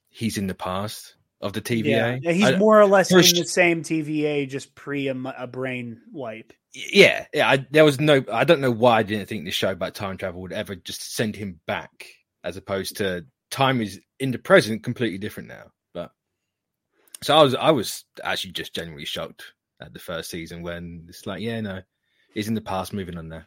he's in the past of the TVA. Yeah, yeah he's I, more or less in the same TVA, just pre a, a brain wipe. Yeah, yeah. I, there was no. I don't know why I didn't think this show about time travel would ever just send him back, as opposed to time is in the present completely different now. So I was, I was actually just genuinely shocked at the first season when it's like, yeah, no, he's in the past, moving on now.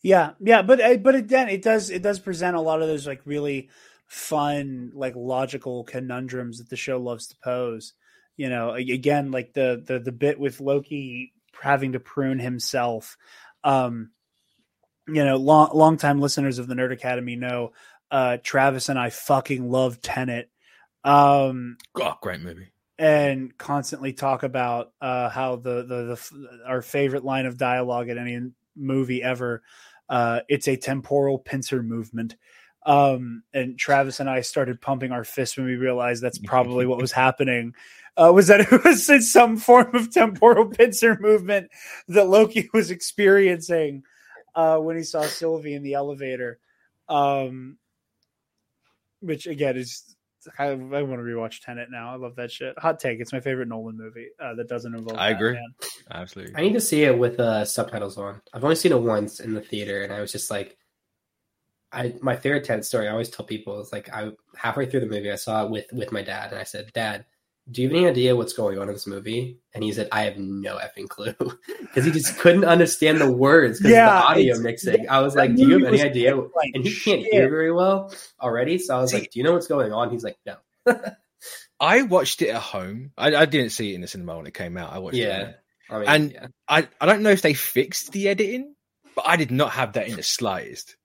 Yeah, yeah, but uh, but again, it does it does present a lot of those like really fun, like logical conundrums that the show loves to pose. You know, again, like the the the bit with Loki having to prune himself. Um, you know, long long time listeners of the Nerd Academy know uh, Travis and I fucking love Tenet. Um, oh, great movie. And constantly talk about uh, how the, the the our favorite line of dialogue in any movie ever. Uh, it's a temporal pincer movement. Um, and Travis and I started pumping our fists when we realized that's probably what was [LAUGHS] happening. Uh, was that it was in some form of temporal pincer movement that Loki [LAUGHS] was experiencing uh, when he saw Sylvie in the elevator. Um, which again is I, I want to rewatch Tenet now. I love that shit. Hot take: It's my favorite Nolan movie uh, that doesn't involve. I agree. Absolutely. I need to see it with uh, subtitles on. I've only seen it once in the theater, and I was just like, I my favorite Tenet story. I always tell people is like I halfway through the movie I saw it with with my dad, and I said, Dad, do you have any idea what's going on in this movie? And he said, I have no effing clue [LAUGHS] because he just couldn't understand the words because yeah, the audio mixing. I was like, Do you have any idea? Like, and he can't shit. hear very well already. So I was See, like, Do you know what's going on? He's like, No. [LAUGHS] I watched it at home. I, I, didn't see it in the cinema when it came out. I watched yeah. it. I mean, and yeah. I, I don't know if they fixed the editing, but I did not have that in the slightest.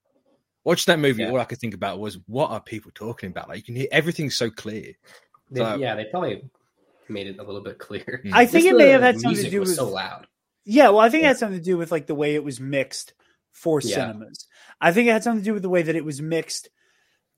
Watching that movie, yeah. all I could think about was what are people talking about? Like you can hear everything so clear. They, so, yeah, they probably made it a little bit clear. Hmm. I think Just it may have had something to do with so loud. Yeah, well, I think yeah. it had something to do with like the way it was mixed for yeah. cinemas. I think it had something to do with the way that it was mixed.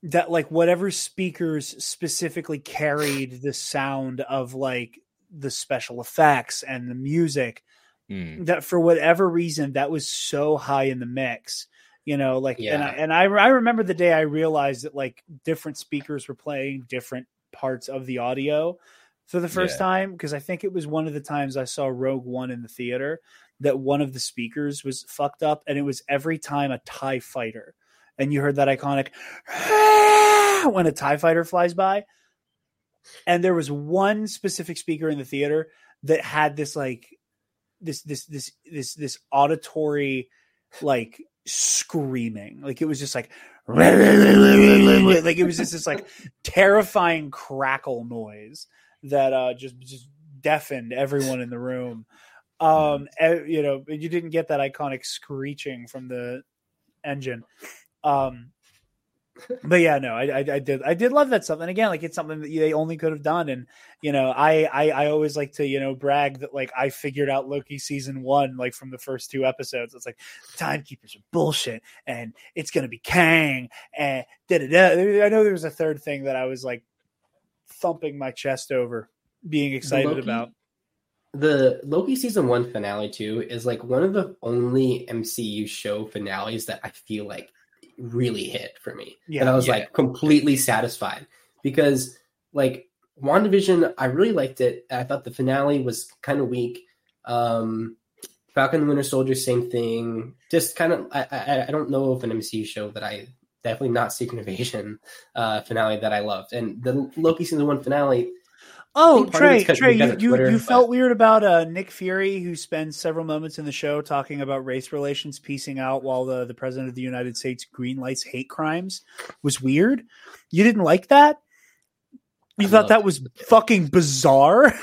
That like whatever speakers specifically carried the sound of like the special effects and the music. Mm. That for whatever reason that was so high in the mix you know like yeah. and I, and I I remember the day I realized that like different speakers were playing different parts of the audio for the first yeah. time because I think it was one of the times I saw Rogue One in the theater that one of the speakers was fucked up, and it was every time a Tie Fighter, and you heard that iconic ah, when a Tie Fighter flies by, and there was one specific speaker in the theater that had this like this this this this this auditory like screaming like it was just like [LAUGHS] like it was just this like [LAUGHS] terrifying crackle noise that uh, just just deafened everyone in the room. Um, mm-hmm. you know, you didn't get that iconic screeching from the engine. Um, but yeah, no, I, I, I, did, I did love that stuff. And again, like it's something that they only could have done. And you know, I, I, I always like to, you know, brag that like I figured out Loki season one, like from the first two episodes. It's like timekeepers are bullshit, and it's gonna be Kang, and da da da. I know there was a third thing that I was like thumping my chest over, being excited Loki, about. the Loki season one finale too is like one of the only MCU show finales that I feel like really hit for me. Yeah, and I was yeah. like completely satisfied because like WandaVision, I really liked it. I thought the finale was kind of weak. Um, Falcon and Winter Soldier, same thing. Just kind of, I, I, I don't know of an MCU show that I definitely not Secret [LAUGHS] Invasion uh, finale that I loved, and the Loki season one finale. Oh, think part of Trey, Trey, you, you, you felt weird about uh, Nick Fury, who spends several moments in the show talking about race relations, piecing out while the, the president of the United States green lights hate crimes was weird. You didn't like that? You I thought that was fucking bizarre?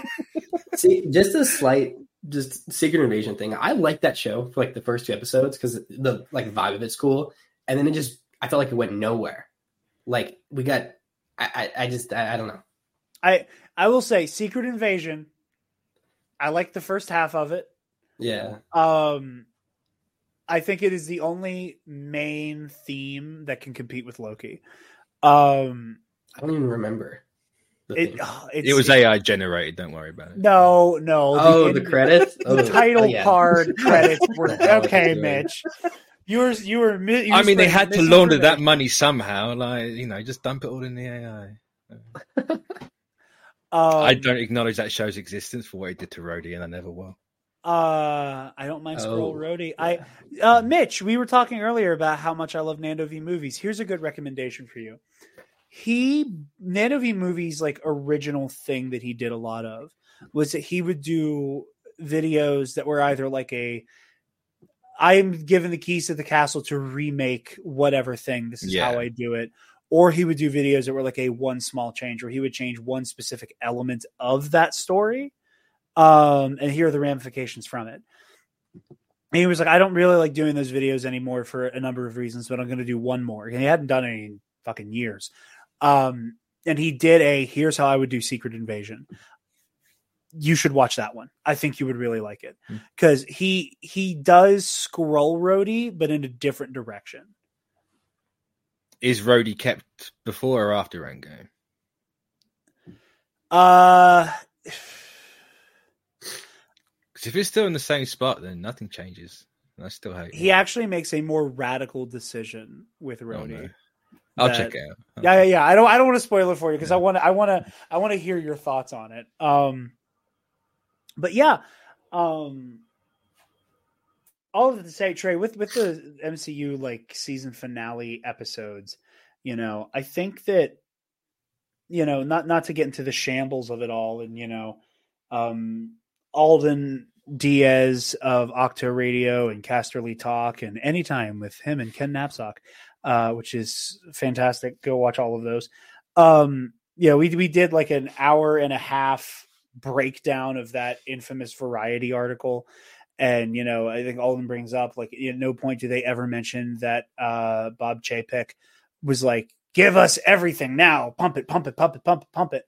[LAUGHS] See, just a slight, just Secret Invasion thing. I liked that show for like the first two episodes because the like vibe of it's cool, and then it just I felt like it went nowhere. Like we got, I, I, I just, I, I don't know. I I will say Secret Invasion. I like the first half of it. Yeah, Um, I think it is the only main theme that can compete with Loki. Um, I don't even remember. It, oh, It was AI generated. Don't worry about it. no, no. oh, the end- credits, the Oh, title oh, yeah. card [LAUGHS] credits were What the hell are they okay. Mitch. You were you were. mi- You I mean, they had to launder that money somehow. Like, you know, just dump it all in the AI. [LAUGHS] Um, I don't acknowledge that show's existence for what it did to Rhodey, and I never will. Uh, I don't mind Skrull Oh, Rhodey. I, uh, Mitch, we were talking earlier about how much I love Nando V movies. Here's a good recommendation for you. He Nando V movies like original thing that he did a lot of was that he would do videos that were either like a I'm given the keys to the castle to remake whatever thing. This is how I do it. Or he would do videos that were like a one small change, where he would change one specific element of that story um, and here are the ramifications from it. And he was like, I don't really like doing those videos anymore for a number of reasons, but I'm going to do one more. And he hadn't done any in fucking years. Um, and he did a here's how I would do Secret Invasion. You should watch that one. I think you would really like it Hmm. because he he does Skrull Rhodey, but in a different direction. Is Rhodey kept before or after Endgame? Uh, [SIGHS] Because if it's still in the same spot, then nothing changes. And I still hate he it. actually makes a more radical decision with Oh, Rhodey. no. I'll that- check it out. Yeah, yeah, yeah. I don't I don't want to spoil it for you because I want I want to I want to hear your thoughts on it. Um but yeah, um all of to say, Trey, with with the MCU like season finale episodes, you know, I think that you know, not not to get into the shambles of it all and you know, um Alden Diaz of Octo Radio and Casterly Talk and anytime with him and Ken Knapsack uh, which is fantastic. Go watch all of those. Um, yeah, we we did like an hour and a half breakdown of that infamous Variety article, and you know I think Alden brings up like at no point do they ever mention that uh, Bob Chapek was like, "Give us everything now, pump it, pump it, pump it, pump it, pump it."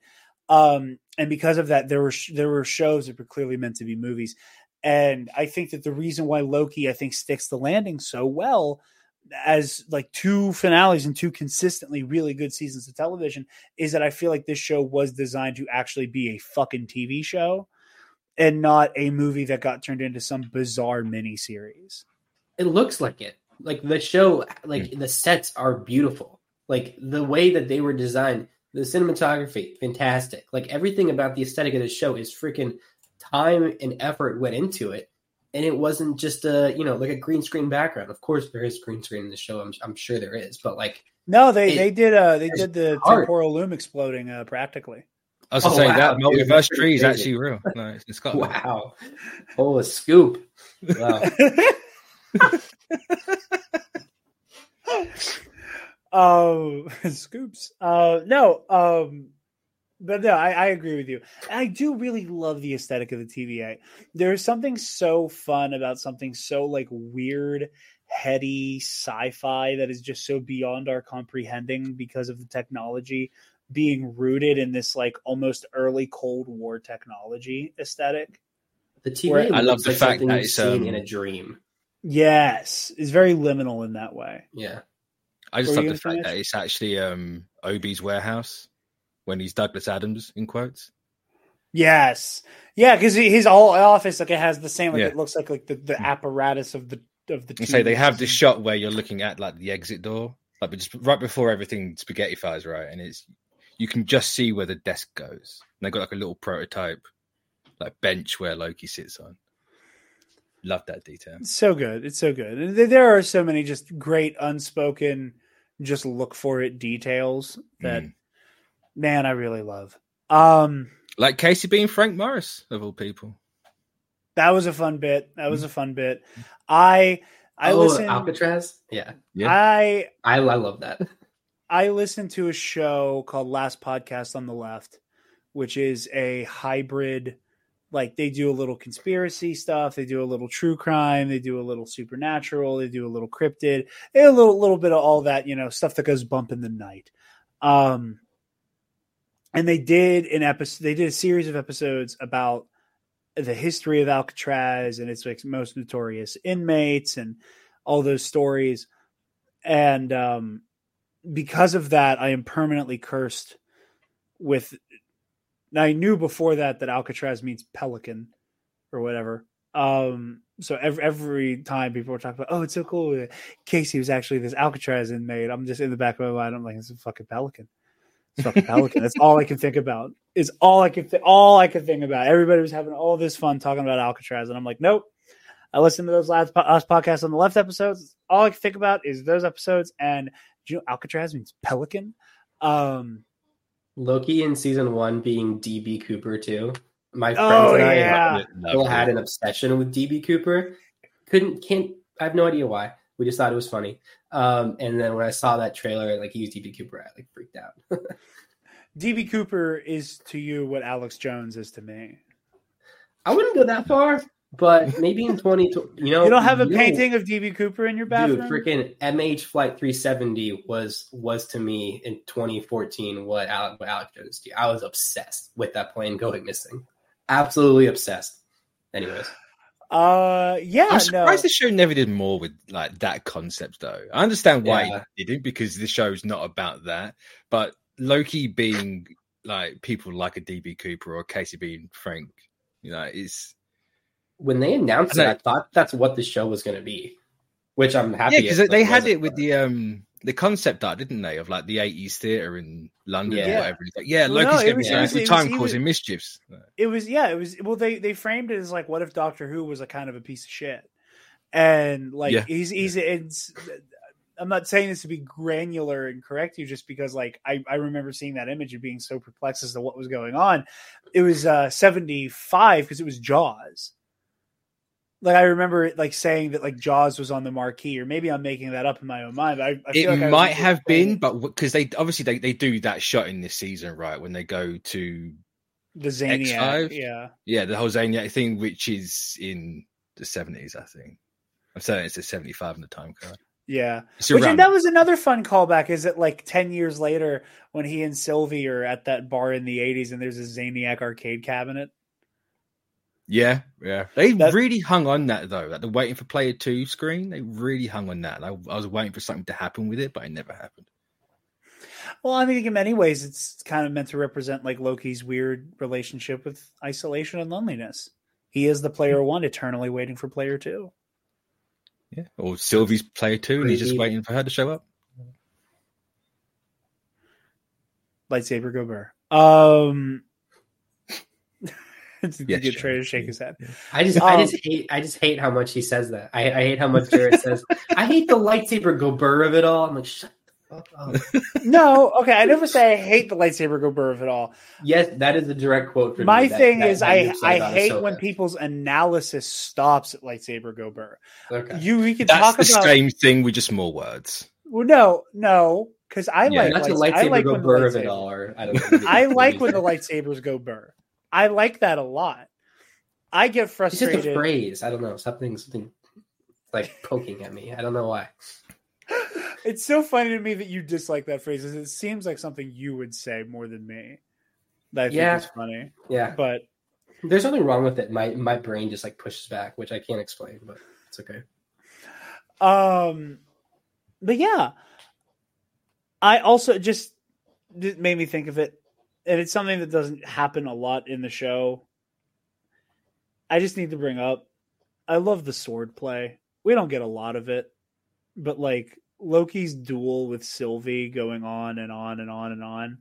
Um, and because of that, there were sh- there were shows that were clearly meant to be movies. And I think that the reason why Loki, I think, sticks the landing so well as like two finales and two consistently really good seasons of television is that I feel like this show was designed to actually be a fucking TV show and not a movie that got turned into some bizarre mini series. it looks like it. Like the show, like the sets are beautiful. Like the way that they were designed, the cinematography, fantastic. Like everything about the aesthetic of the show is freaking time and effort went into it. And it wasn't just a, you know, like a green screen background. Of course, there is green screen in the show. I'm, I'm sure there is, but like, No, they It- they did uh they did the hard. temporal loom exploding uh practically. I was going Oh, to say wow, that multiverse that's tree is actually real. No, it's in Scotland. [LAUGHS] wow, oh, a scoop. Wow. [LAUGHS] um [LAUGHS] scoops. Uh no, um but no, I, I agree with you. I do really love the aesthetic of the TVA. There's something so fun about something so like weird, heady sci-fi that is just so beyond our comprehending because of the technology being rooted in this like almost early Cold War technology aesthetic. The TV Where- I love the like fact that you've it's, seen um, in a dream. Yes, it's very liminal in that way. Yeah. I just love the gonna fact that it's actually um, OB's warehouse when he's Douglas Adams in quotes. Yes. Yeah, because his whole office like it has the same like Yeah. it looks like like the, the apparatus of the of the And say they have this shot where you're looking at like the exit door, like but just right before everything spaghettifies, right? And it's you can just see where the desk goes. And they got like a little prototype, like bench where Loki sits on. Love that detail. It's so good. It's so good. And there are so many just great unspoken, just look for it details that Mm. man I really love. Um, Like Casey being Frank Morris of all people. that was a fun bit. That was a fun bit. I I oh, listened. Alcatraz. Yeah, Yeah. I I, I love that. I listened to a show called Last Podcast on the Left, which is a hybrid. Like they do a little conspiracy stuff, they do a little true crime, they do a little supernatural, they do a little cryptid, a little little bit of all that, you know, stuff that goes bump in the night. Um, and they did an episode. They did a series of episodes about the history of Alcatraz and its most notorious inmates and all those stories. And um, because of that, I am permanently cursed with. Now, I knew before that that Alcatraz means pelican or whatever. Um, so every, every time people were talking about, oh, it's so cool. Casey was actually this Alcatraz inmate. I'm just in the back of my mind. I'm like, it's a fucking pelican. It's a fucking [LAUGHS] pelican. That's all I can think about. Is all I can th- all I could think about. Everybody was having all this fun talking about Alcatraz, and I'm like, nope. I listened to those last po- last podcasts on the left episodes. All I can think about is those episodes, and do you know Alcatraz means pelican. Um, Loki in season one being DB Cooper too. My friends Oh, and I yeah. still had an obsession with DB Cooper. Couldn't can't I have no idea why. We just thought it was funny. Um, and then when I saw that trailer, like he used DB Cooper, I like freaked out. [LAUGHS] DB Cooper is to you what Alex Jones is to me. I wouldn't go that far, but maybe in twenty, you know, You don't have a you painting of DB Cooper in your Dude, bathroom. freaking MH Flight 370 was was to me in 2014 what Alec, what Alex Jones did. I was obsessed with that plane going missing. Absolutely obsessed. Anyways, uh, yeah, I'm no. surprised the show never did more with like that concept though. I understand why Yeah. it didn't because the show's not about that. But Loki being like people like a DB Cooper or Casey being Frank, you know, is when they announced I it. I thought that's what the show was going to be, which I'm happy. yeah, because it they had it with the um the concept art, didn't they, of like the eighties theater in London Yeah. or whatever. Like, yeah, Well, Loki's it gonna be it was- spending it was- time was- causing mischiefs. It was yeah, it was well they they framed it as like what if Doctor Who was a kind of a piece of shit. And like Yeah. he's he's it's I'm not saying this to be granular and correct you just because like I, I remember seeing that image and being so perplexed as to what was going on. It was uh 75 because it was Jaws. Like I remember like saying that like Jaws was on the marquee, or maybe I'm making that up in my own mind. But I, I It like I might have been, but because they obviously they, they do that shot in this season, right? When they go to the Zaniac. X5? Yeah. yeah, the whole Zaniac thing, which is in the seventies, I think. I'm saying it's a seventy five in the time card. Yeah. Which around that was another fun callback. Is it like ten years later when he and Sylvie are at that bar in the eighties and there's a Zaniac arcade cabinet? Yeah, yeah. They That- really hung on that though. Like the waiting for player two screen, they really hung on that. I, I was waiting for something to happen with it, but it never happened. Well, I mean, in many ways, it's kind of meant to represent like Loki's weird relationship with isolation and loneliness. He is the player hmm. one, eternally waiting for player two. Yeah. Or Sylvie's player two, and he's just waiting for her to show up. Lightsaber go burr. Um, Um, Yes, get Joe. Trey to shake his head. I just, I Um, just hate, I just hate how much he says that. I, I hate how much Jarod says. I hate the lightsaber go burr of it all. I'm like, shut the fuck up. [LAUGHS] No, okay, I never say I hate the lightsaber go burr of it all. Yes, that is a direct quote. From My me, thing that- is, that I I hate Ahsoka. when people's analysis stops at lightsaber go burr. Okay. You we can That's talk the about same thing with just more words. well, no, no, because I Yeah. like lights- I like go when the burr of it lightsaber- all. I. [LAUGHS] I like when the lightsabers go burr. I like that a lot. I get It's just frustrated. a phrase. I don't know. Something, something like poking at me. I don't know why. [LAUGHS] It's so funny to me that you dislike that phrase. It seems like something you would say more than me. That I think Yeah. is funny. Yeah, But there's nothing wrong with it. My my brain just like pushes back, which I can't explain, but it's okay. um but yeah. I also just made me think of it. And it's something that doesn't happen a lot in the show. I just need to bring up. I love the sword play. We don't get a lot of it, but like Loki's duel with Sylvie going on and on and on and on.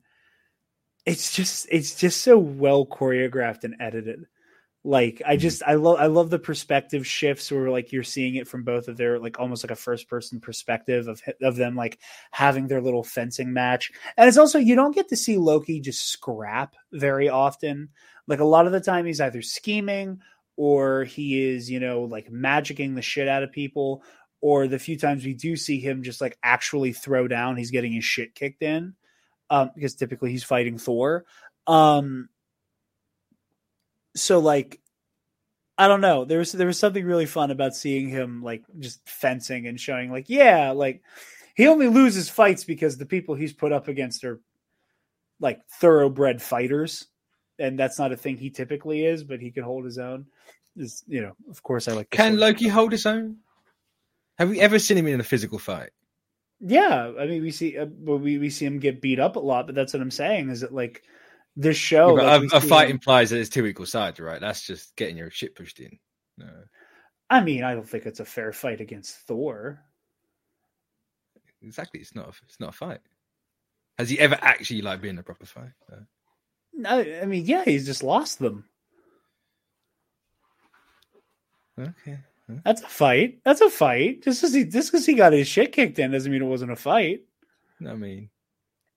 It's just it's just so well choreographed and edited. Like I just I love I love the perspective shifts where like you're seeing it from both of their like almost like a first person perspective of of them like having their little fencing match. And it's also you don't get to see Loki just scrap very often. Like a lot of the time he's either scheming or he is, you know, like magicking the shit out of people or the few times we do see him just like actually throw down, he's getting his shit kicked in. Um, because typically he's fighting Thor. Um, so like, I don't know. There was there was something really fun about seeing him like just fencing and showing like, yeah, like he only loses fights because the people he's put up against are like thoroughbred fighters, and that's not a thing he typically is, but he can hold his own. Is you know, of course, I like. Can Loki hold his own? Have we ever seen him in a physical fight? Yeah, I mean, we see uh, we we see him get beat up a lot, but that's what I'm saying. Is that like this show? Yeah, a, a fight implies that it's two equal sides, right? That's just getting your shit pushed in. No. I mean, I don't think it's a fair fight against Thor. Exactly, it's not. A, it's not a fight. Has he ever actually like been a proper fight? No. no, I mean, yeah, he's just lost them. Okay. That's a fight. That's a fight. Just because he just because he got his shit kicked in doesn't mean it wasn't a fight. I mean,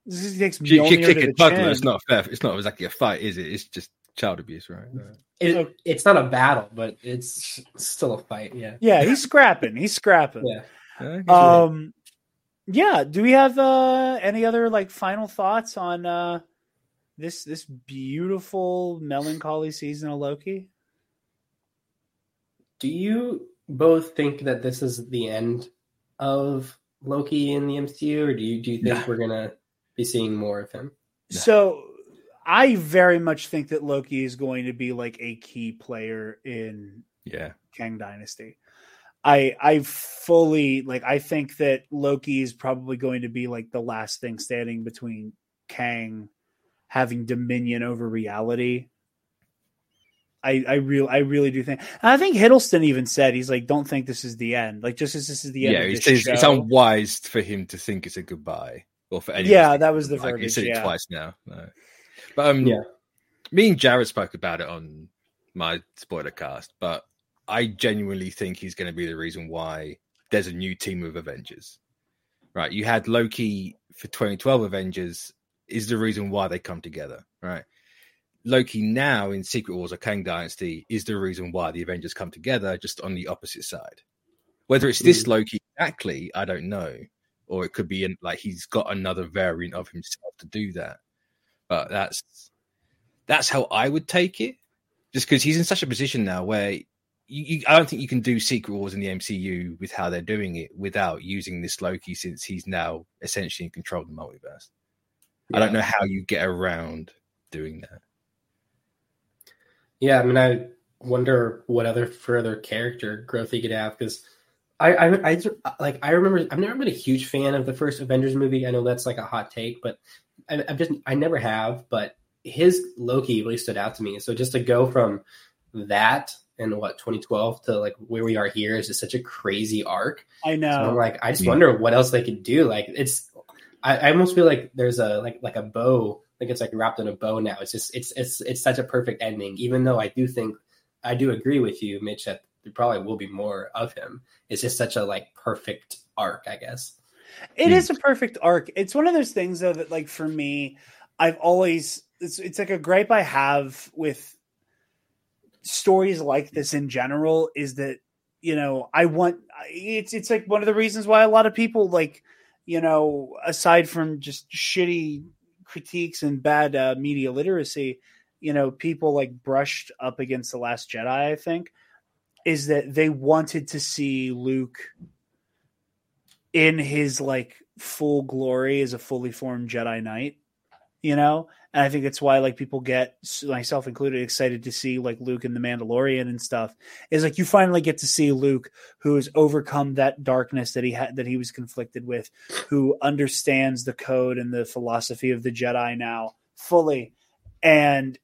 this he takes kick, kick, kick Butler. It's not fair. It's not exactly a fight, is it? It's just child abuse, right? It, it's not a battle, but it's still a fight. Yeah. Yeah, he's scrapping. He's scrapping. Yeah. Um. Yeah. Do we have uh any other like final thoughts on uh this this beautiful melancholy season of Loki? do you both think that this is the end of Loki in the MCU, or do you do you think nah. we're gonna be seeing more of him? So I very much think that Loki is going to be like a key player in yeah Kang Dynasty. I I fully like I think that Loki is probably going to be like the last thing standing between Kang having dominion over reality I I really I really do think. I think Hiddleston even said he's like, don't think this is the end. Like just as this is the end. Yeah, it's, it's, unwise for him to think it's a goodbye or for anyone. Yeah, that was the like, verbiage. said yeah. it twice now. No. But um, yeah, me and Jarod spoke about it on my spoiler cast, but I genuinely think he's going to be the reason why there's a new team of Avengers. Right, you had Loki for 2012 Avengers is the reason why they come together. Right, Loki now in Secret Wars of Kang Dynasty is the reason why the Avengers come together, just on the opposite side. Whether it's this. Loki exactly, I don't know, or it could be in, like he's got another variant of himself to do that. But that's that's how I would take it, just because he's in such a position now where you, you, I don't think you can do Secret Wars in the MCU with how they're doing it without using this Loki, since he's now essentially in control of the multiverse. Yeah. I don't know how you get around doing that. Yeah, I mean, I wonder what other further character growth he could have because I, I, I, like, I remember I've never been a huge fan of the first Avengers movie. I know that's like a hot take, but I, I've just I never have. But his Loki really stood out to me. So just to go from that in what 2012 to like where we are here is just such a crazy arc. I know. So I'm like, I just yeah. wonder what else they could do. Like, it's I, I almost feel like there's a like like a bow like it's like wrapped in a bow now. It's just it's it's it's such a perfect ending. Even though I do think I do agree with you, Mitch, that there probably will be more of him. It's just such a like perfect arc, I guess. It is a perfect arc. It's one of those things though that like for me, I've always it's it's like a gripe I have with stories like this in general is that you know I want it's it's like one of the reasons why a lot of people like you know aside from just shitty critiques and bad uh, media literacy, you know, people like brushed up against the Last Jedi. I think is that they wanted to see Luke in his like full glory as a fully formed Jedi Knight, you know, and I think that's why like people get myself included excited to see like Luke and the Mandalorian and stuff. Is like you finally get to see Luke who has overcome that darkness that he had that he was conflicted with, who understands the code and the philosophy of the Jedi now fully, and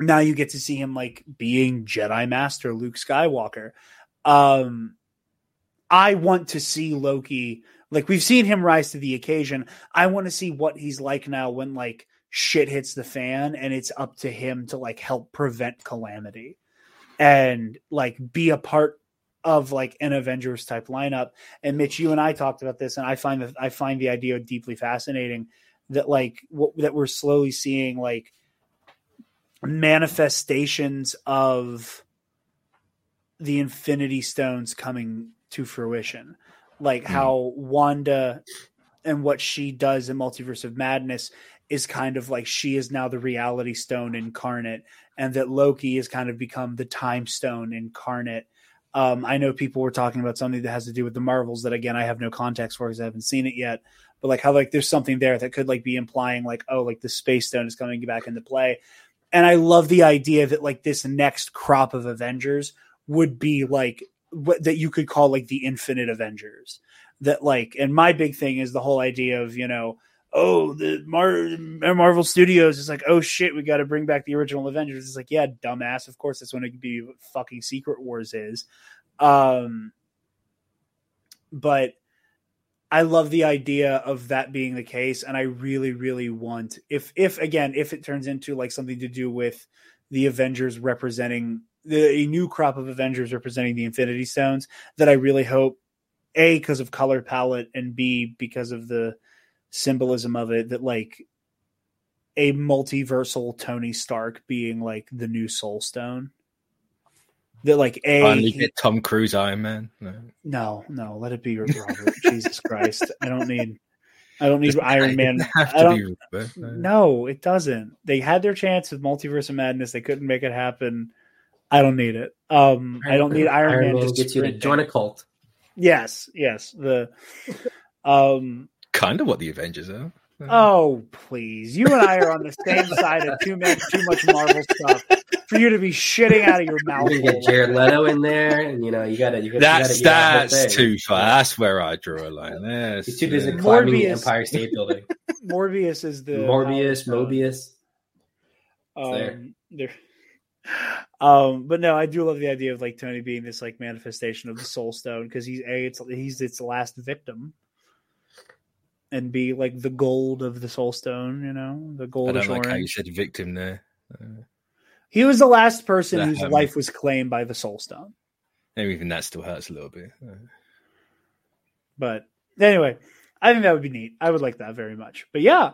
now you get to see him like being Jedi Master Luke Skywalker. Um, I want to see Loki. Like we've seen him rise to the occasion. I want to see what he's like now when like shit hits the fan and it's up to him to like help prevent calamity and like be a part of like an Avengers type lineup. And Mitch, you and I talked about this, and I find that I find the idea deeply fascinating that like what, that we're slowly seeing like manifestations of the Infinity Stones coming to fruition, like mm-hmm. how Wanda and what she does in Multiverse of Madness is kind of like she is now the reality stone incarnate and that Loki has kind of become the time stone incarnate. Um, I know people were talking about something that has to do with the Marvels that again I have no context for because I haven't seen it yet. But like how like there's something there that could like be implying like oh like the space stone is coming back into play. And I love the idea that like this next crop of Avengers would be like what that you could call like the Infinite Avengers. That like and my big thing is the whole idea of you know oh, the Mar- Marvel Studios is like, oh shit, we got to bring back the original Avengers. It's like, yeah, dumbass. Of course, that's when it be fucking Secret Wars is. Um, but I love the idea of that being the case, and I really, really want if if again if it turns into like something to do with the Avengers representing the a new crop of Avengers representing the Infinity Stones, that I really hope a because of color palette and b because of the symbolism of it that like a multiversal Tony Stark being like the new Soul Stone. That like a finally get Tom Cruise Iron Man. No, no, no let it be your Robert. [LAUGHS] Jesus Christ, I don't need. I don't need Iron Man. I don't, be, no, it doesn't. They had their chance with Multiverse of Madness. They couldn't make it happen. I don't need it. Um, I don't need Iron, Iron Man. Man gets you to join a cult. Yes, yes. The um, kind of what the Avengers are. Oh please! You and I are on the same side of too much too much Marvel stuff for you to be shitting out of your [LAUGHS] mouth. You get Jared Leto in there, and you know you got to. You that's you gotta, that's too far. That's where I draw a line. There, he's too busy climbing the Empire State Building. [LAUGHS] Morbius is the Morbius, Mobius. Um, there. Um, but no, I do love the idea of like Tony being this like manifestation of the Soul Stone because he's a it's he's its last victim and be like the gold of the soul stone, you know, the gold. I don't like how you said victim there. Uh, he was the last person whose um, life was claimed by the soul stone. Maybe even that still hurts a little bit. But anyway, I think that would be neat. I would like that very much. But yeah,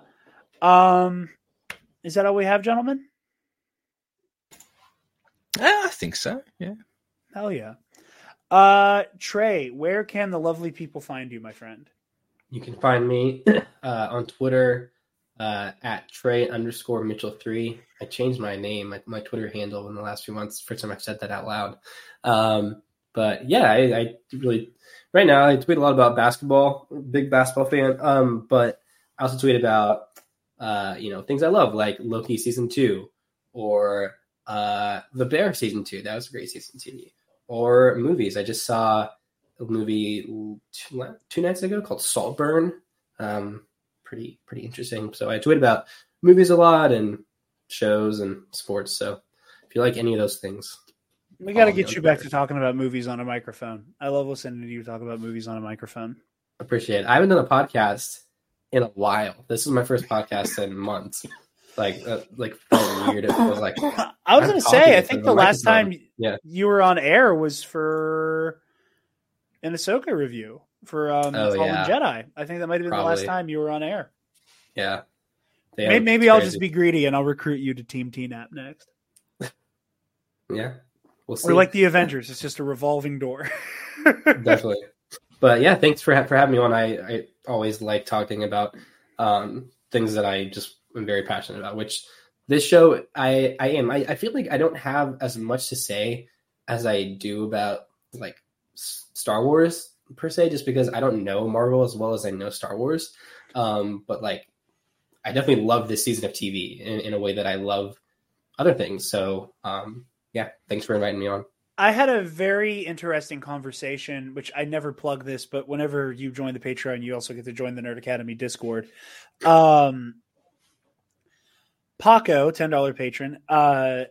um, is that all we have, gentlemen? Yeah, I think so. Yeah. Hell yeah. Uh, Trey, where can the lovely people find you, my friend? You can find me [COUGHS] uh, on Twitter uh, at Trey underscore Mitchell three. I changed my name, my, my, Twitter handle in the last few months. First time I've said that out loud. Um, but yeah, I, I, really right now I tweet a lot about basketball. Big basketball fan. Um, but I also tweet about uh, you know things I love like Loki season two or uh, The Bear season two. That was a great season two. Or movies. I just saw a movie two, two nights ago called Saltburn. Um, pretty pretty interesting. So I tweet about movies a lot and shows and sports. So if you like any of those things, we got to get you back to talking about movies on a microphone. I love listening to you talk about movies on a microphone. Appreciate it. I haven't done a podcast in a while. This is my first podcast in months. Like, uh, like weird. It was like [COUGHS] I was going to say. I think the last time yeah. you were on air was for an Ahsoka review for um, oh, Fallen yeah. Jedi. I think that might have been Probably. the last time you were on air. Yeah. maybe, maybe I'll just be greedy and I'll recruit you to Team TNAP next. [LAUGHS] yeah. We'll see. We're like the Avengers. It's just a revolving door. [LAUGHS] Definitely. But yeah, thanks for for having me on. I, I always like talking about um, things that I just am very passionate about. Which this show, I I am. I, I feel like I don't have as much to say as I do about like Star Wars per se, just because I don't know Marvel as well as I know Star Wars. Um, but like, I definitely love this season of TV in, in a way that I love other things. So um, yeah, thanks for inviting me on. I had a very interesting conversation, which I never plug this, but whenever you join the Patreon, you also get to join the Nerd Academy Discord. Um, Paco, ten dollar patron, uh,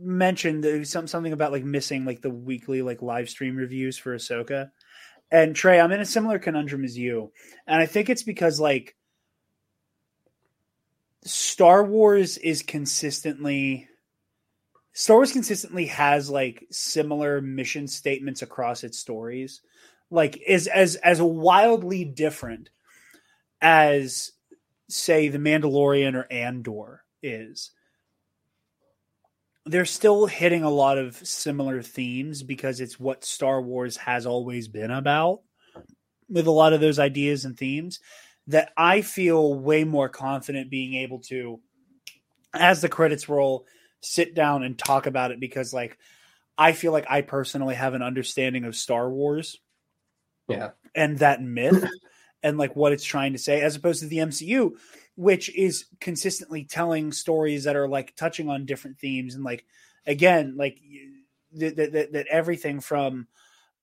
mentioned some something about like missing like the weekly like live stream reviews for Ahsoka. And Trey, I'm in a similar conundrum as you, and I think it's because like Star Wars is consistently Star Wars consistently has like similar mission statements across its stories, like is as as wildly different as say the Mandalorian or Andor is. They're still hitting a lot of similar themes because it's what Star Wars has always been about with a lot of those ideas and themes that I feel way more confident being able to, as the credits roll, sit down and talk about it because, like, I feel like I personally have an understanding of Star Wars. Yeah. And that myth and like what it's trying to say, as opposed to the MCU, which is consistently telling stories that are like touching on different themes and like again, like that that, that everything from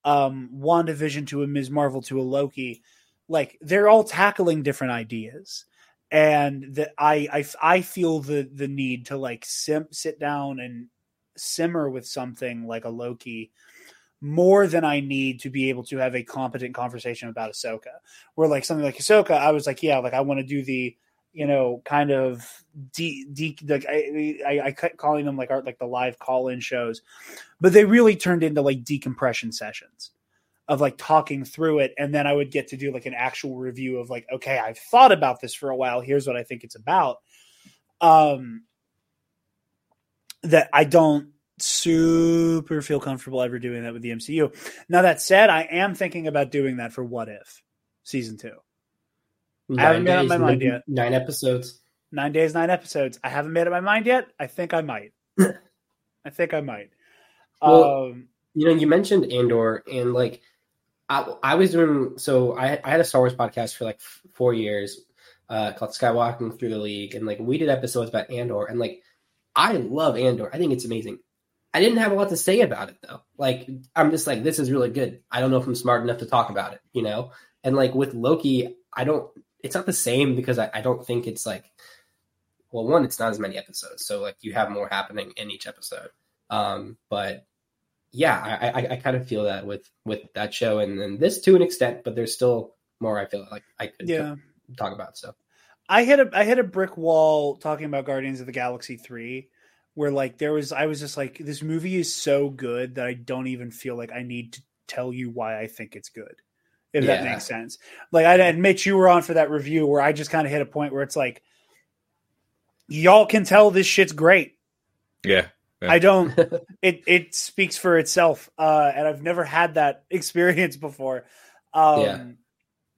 um WandaVision to a Ms. Marvel to a Loki like they're all tackling different ideas and that I, I i feel the the need to like sim, sit down and simmer with something like a loki more than i need to be able to have a competent conversation about ahsoka where like something like ahsoka i was like yeah like i want to do the you know kind of de, de like I, I i kept calling them like art like the live call-in shows but they really turned into like decompression sessions of like talking through it. And then i would get to do like an actual review of like okay i've thought about this for a while. Here's what i think it's about. Um that i don't super feel comfortable ever doing that with the mcu now that said i am thinking about doing that for what if season two Nine I haven't made up my mind nine- yet. Nine episodes. nine days nine episodes i haven't made up my mind yet i think i might [CLEARS THROAT] i think i might Well, um You know, you mentioned Andor, and like, I, I was doing so. I, I had a Star Wars podcast for like f- four years, uh, called Skywalking Through the League, and like we did episodes about Andor, and like, I love Andor. I think it's amazing. I didn't have a lot to say about it though. Like, I'm just like, this is really good. I don't know if I'm smart enough to talk about it, you know. And like with Loki, I don't. It's not the same because I, I don't think it's like. Well, one, it's not as many episodes, so like you have more happening in each episode. Um, but yeah, I, I, I kind of feel that with with that show and, and this to an extent, but there's still more I feel like I could yeah talk about. So I hit a I hit a brick wall talking about Guardians of the Galaxy 3 where like there was I was just like this movie is so good that I don't even feel like I need to tell you why I think it's good. If that makes sense. Like I admit you were on for that review where I just kind of hit a point where it's like y'all can tell this shit's great. Yeah. Yeah. I don't [LAUGHS] it it speaks for itself. Uh and I've never had that [LAUGHS] experience before. Um Yeah.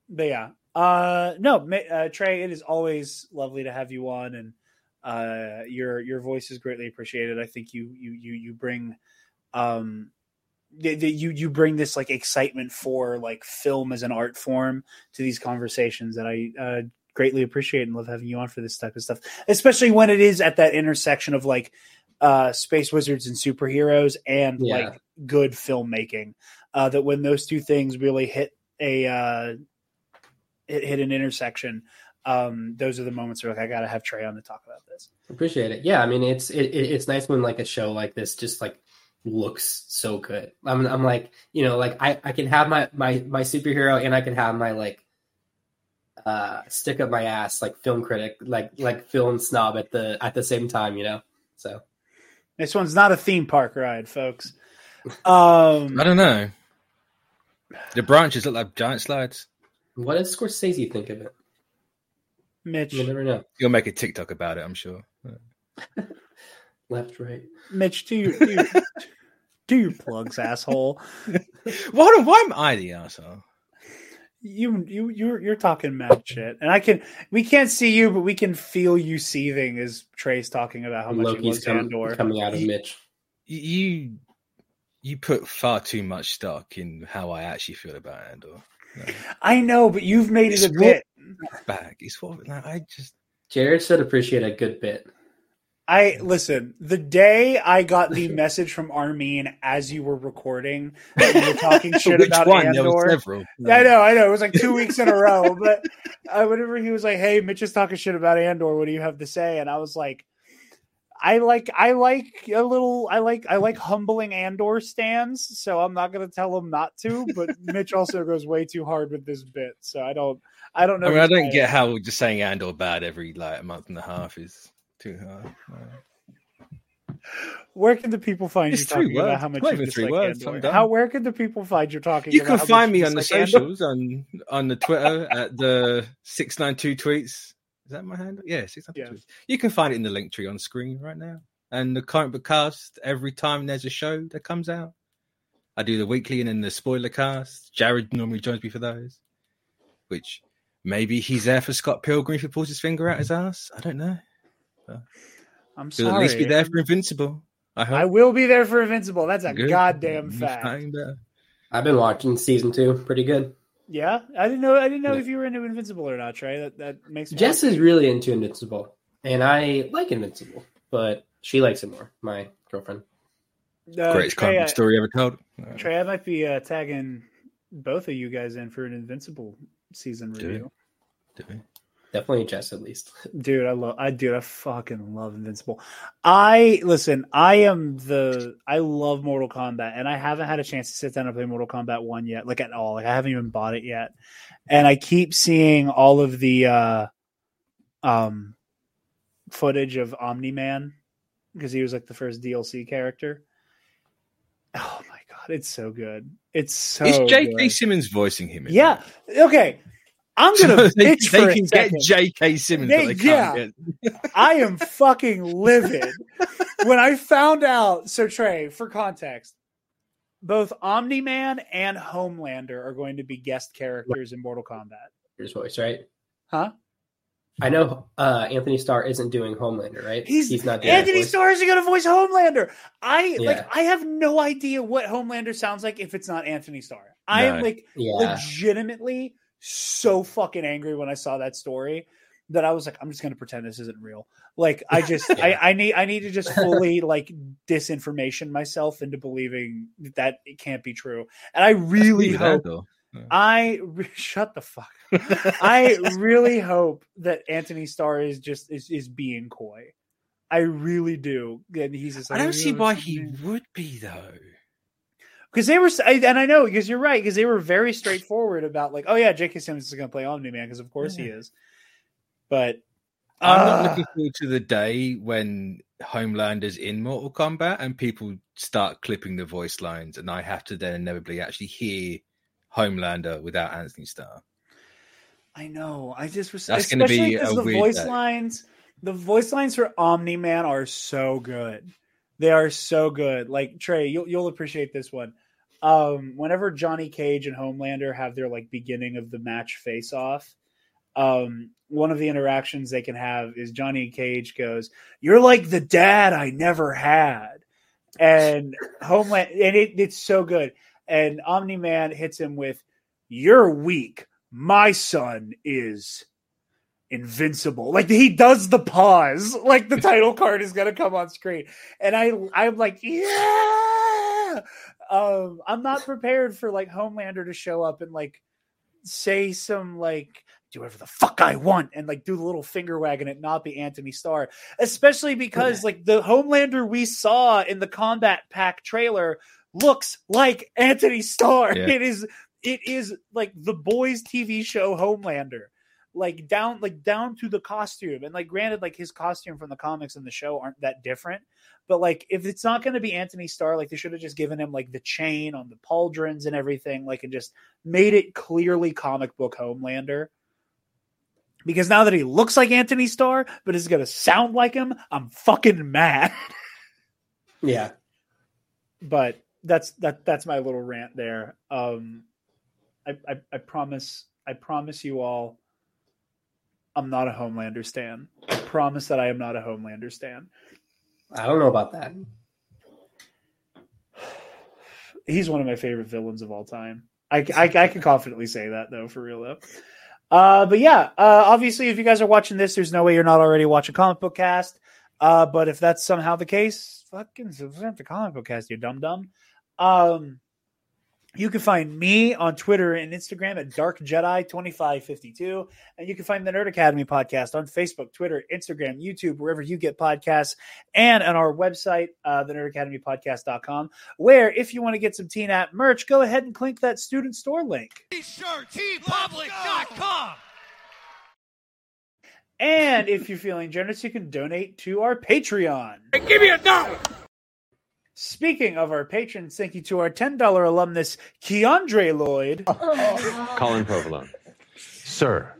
but yeah. Uh no, uh, Trey, it is always lovely to have you on and uh your your voice is greatly appreciated. I think you you you you bring um the, the, you you bring this like excitement for like film as an art form to these conversations that I uh greatly appreciate and love having you on for this type of stuff, especially when it is at that intersection of like uh space wizards and superheroes and Yeah. like good filmmaking. Uh that when those two things really hit a uh hit, hit an intersection, um those are the moments where like I gotta have Trey on to talk about this. appreciate it. Yeah, I mean it's it, it, it's nice when like a show like this just like looks so good. I'm I'm like you know like I I can have my my my superhero and I can have my like uh stick up my ass like film critic like like film snob at the at the same time you know so This one's not a theme park ride, folks. [LAUGHS] Um I don't know. The branches look like giant slides. what does Scorsese think of it Mitch you'll never know You'll make a TikTok about it, I'm sure. [LAUGHS] left right Mitch, do your do your, [LAUGHS] do your plugs, asshole. [LAUGHS] Why, why am I the asshole? You you you're you're talking mad shit, and I can we can't see you, but we can feel you seething as Trey's talking about how much he loves come, Andor. coming out of Mitch You you put far too much stock in how I actually feel about Andor. I know, but you've made it a It's bit. Back. It's what like, I just Jarod should appreciate a good bit I listen. The day I got the message from Armin as you were recording, you were talking [LAUGHS] shit about one? Andor. several. I know, I know. It was like two weeks in a row. [LAUGHS] But uh, whenever he was like, "Hey, Mitch is talking shit about Andor. What do you have to say?" and I was like, "I like, I like a little, I like, I like humbling Andor stands. So I'm not to tell him not to. But Mitch also goes way too hard with this bit. So I don't, I don't know. I mean, I don't get how just saying Andor bad every like a month and a half is too hard. Where can the people find It's you talking about how much you three words? How where can the people find you talking? You can find me on the socials on on the Twitter at the six nine two tweets. Is that my handle? Yeah, six nine two tweets. You can find it in the link tree on screen right now. And the Comic Book Cast every time there's a show that comes out. I do the weekly and then the spoiler cast. Jarod normally joins me for those. Which maybe he's there for Scott Pilgrim if he pulls his finger out his ass. I don't know. I'm He'll sorry. at least be there for Invincible. I hope. I will be there for Invincible. That's a Good. goddamn fact. fine, but- I've been watching season two, pretty good. Yeah, I didn't know. I didn't know Yeah. if you were into Invincible or not, Trey. That that makes me Jess is really into Invincible, and I like Invincible, but she likes it more. My girlfriend. uh, Greatest Trey, comic I, story ever told. Trey, I might be uh, tagging both of you guys in for an Invincible season Do it. review. Do we? Definitely Jess, at least. [LAUGHS] Dude, I love. I dude, I fucking love Invincible. I listen. I am the. I love Mortal Kombat, and I haven't had a chance to sit down and play Mortal Kombat One yet, like at all. Like I haven't even bought it yet, and I keep seeing all of the uh um footage of Omni Man because he was like the first DLC character. Oh my god, it's so good! It's so. Is J.K. Simmons voicing him? Yeah. it? Okay. I'm gonna So [LAUGHS] they, bitch they for a can get. J.K. Simmons, They- but they can't yeah. get. [LAUGHS] I am fucking livid. when I found out, so Trey, for context, both Omni Man and Homelander are going to be guest characters in Mortal Kombat. His voice, right? Huh? I know uh, Anthony Starr isn't doing Homelander, right? He's, not doing Anthony voice. Starr is going to voice Homelander. I Yeah. like. I have no idea what Homelander sounds like if it's not Anthony Starr. I am like Yeah, legitimately so fucking angry when I saw that story that I was like, I'm just gonna pretend this isn't real. Like I just [LAUGHS] I, I need I need to just fully like disinformation myself into believing that it can't be true. And I really Leave it there, hope though. I re- [LAUGHS] shut the fuck. I really [LAUGHS] hope that Anthony Starr is just is, is being coy. I really do. And he's just I like, don't see oh, why he would be though. Because they were, I- and I know because you're right because they were very straightforward about like, oh yeah, J.K. Simmons is going to play Omni Man because of course he is. But I'm not Ah. looking forward to the day when Homelander's in Mortal Kombat and people start clipping the voice lines, and I have to then inevitably actually hear Homelander without Anthony Starr. I know. I just was That's gonna especially be a 'cause the weird voice day. lines. The voice lines for Omni Man are so good. They are so good. Like Trey, you'll you'll appreciate this one. Um, whenever Johnny Cage and Homelander have their like beginning of the match face off, um, one of the interactions they can have is Johnny Cage goes, "You're like the dad I never had," and Homeland, and it, it's so good. And Omni Man hits him with, "You're weak. My son is." Invincible. Like he does the pause. Like the title card is gonna come on screen. And i i'm like yeah! Um i'm not prepared for like homelander to show up and like say some like do whatever the fuck i want and like do the little finger wagging it not be anthony starr. Especially because like the homelander we saw in the Kombat Pack trailer looks like anthony starr. Yeah. it is it is like the boys tv show homelander like down like down to the costume. And like granted like his costume from the comics and the show aren't that different. But like if it's not going to be anthony starr like they should have just given him like the chain on the pauldrons and everything like and just made it clearly comic book homelander. Because now that he looks like anthony starr but is going to sound like him i'm fucking mad. [LAUGHS] Yeah. but that's that that's my little rant there. Um i i, I promise i promise you all i'm not a homelander stan. I promise that i am not a homelander stan. I don't know about that. he's one of my favorite villains of all time. I i, I can confidently say that though for real though. Uh but yeah uh obviously if you guys are watching this there's no way you're not already watching comic book cast. Uh, but if that's somehow the case, fucking subscribe to Comic Book Cast, you dumb dumb. Um, you can find me on Twitter and Instagram at Dark Jedi 2552. And you can find the Nerd Academy podcast on Facebook, Twitter, Instagram, YouTube, wherever you get podcasts, and on our website, uh, the Nerd Academy podcast.com, where if you want to get some TNAP merch, go ahead and click that student store link. TeePublic.com. And if you're feeling generous, you can donate to our Patreon. Give me a dollar. Speaking of our patrons, thank you to our $10 alumnus, Keandre Lloyd. Oh, oh, Colin Provolone. Sir.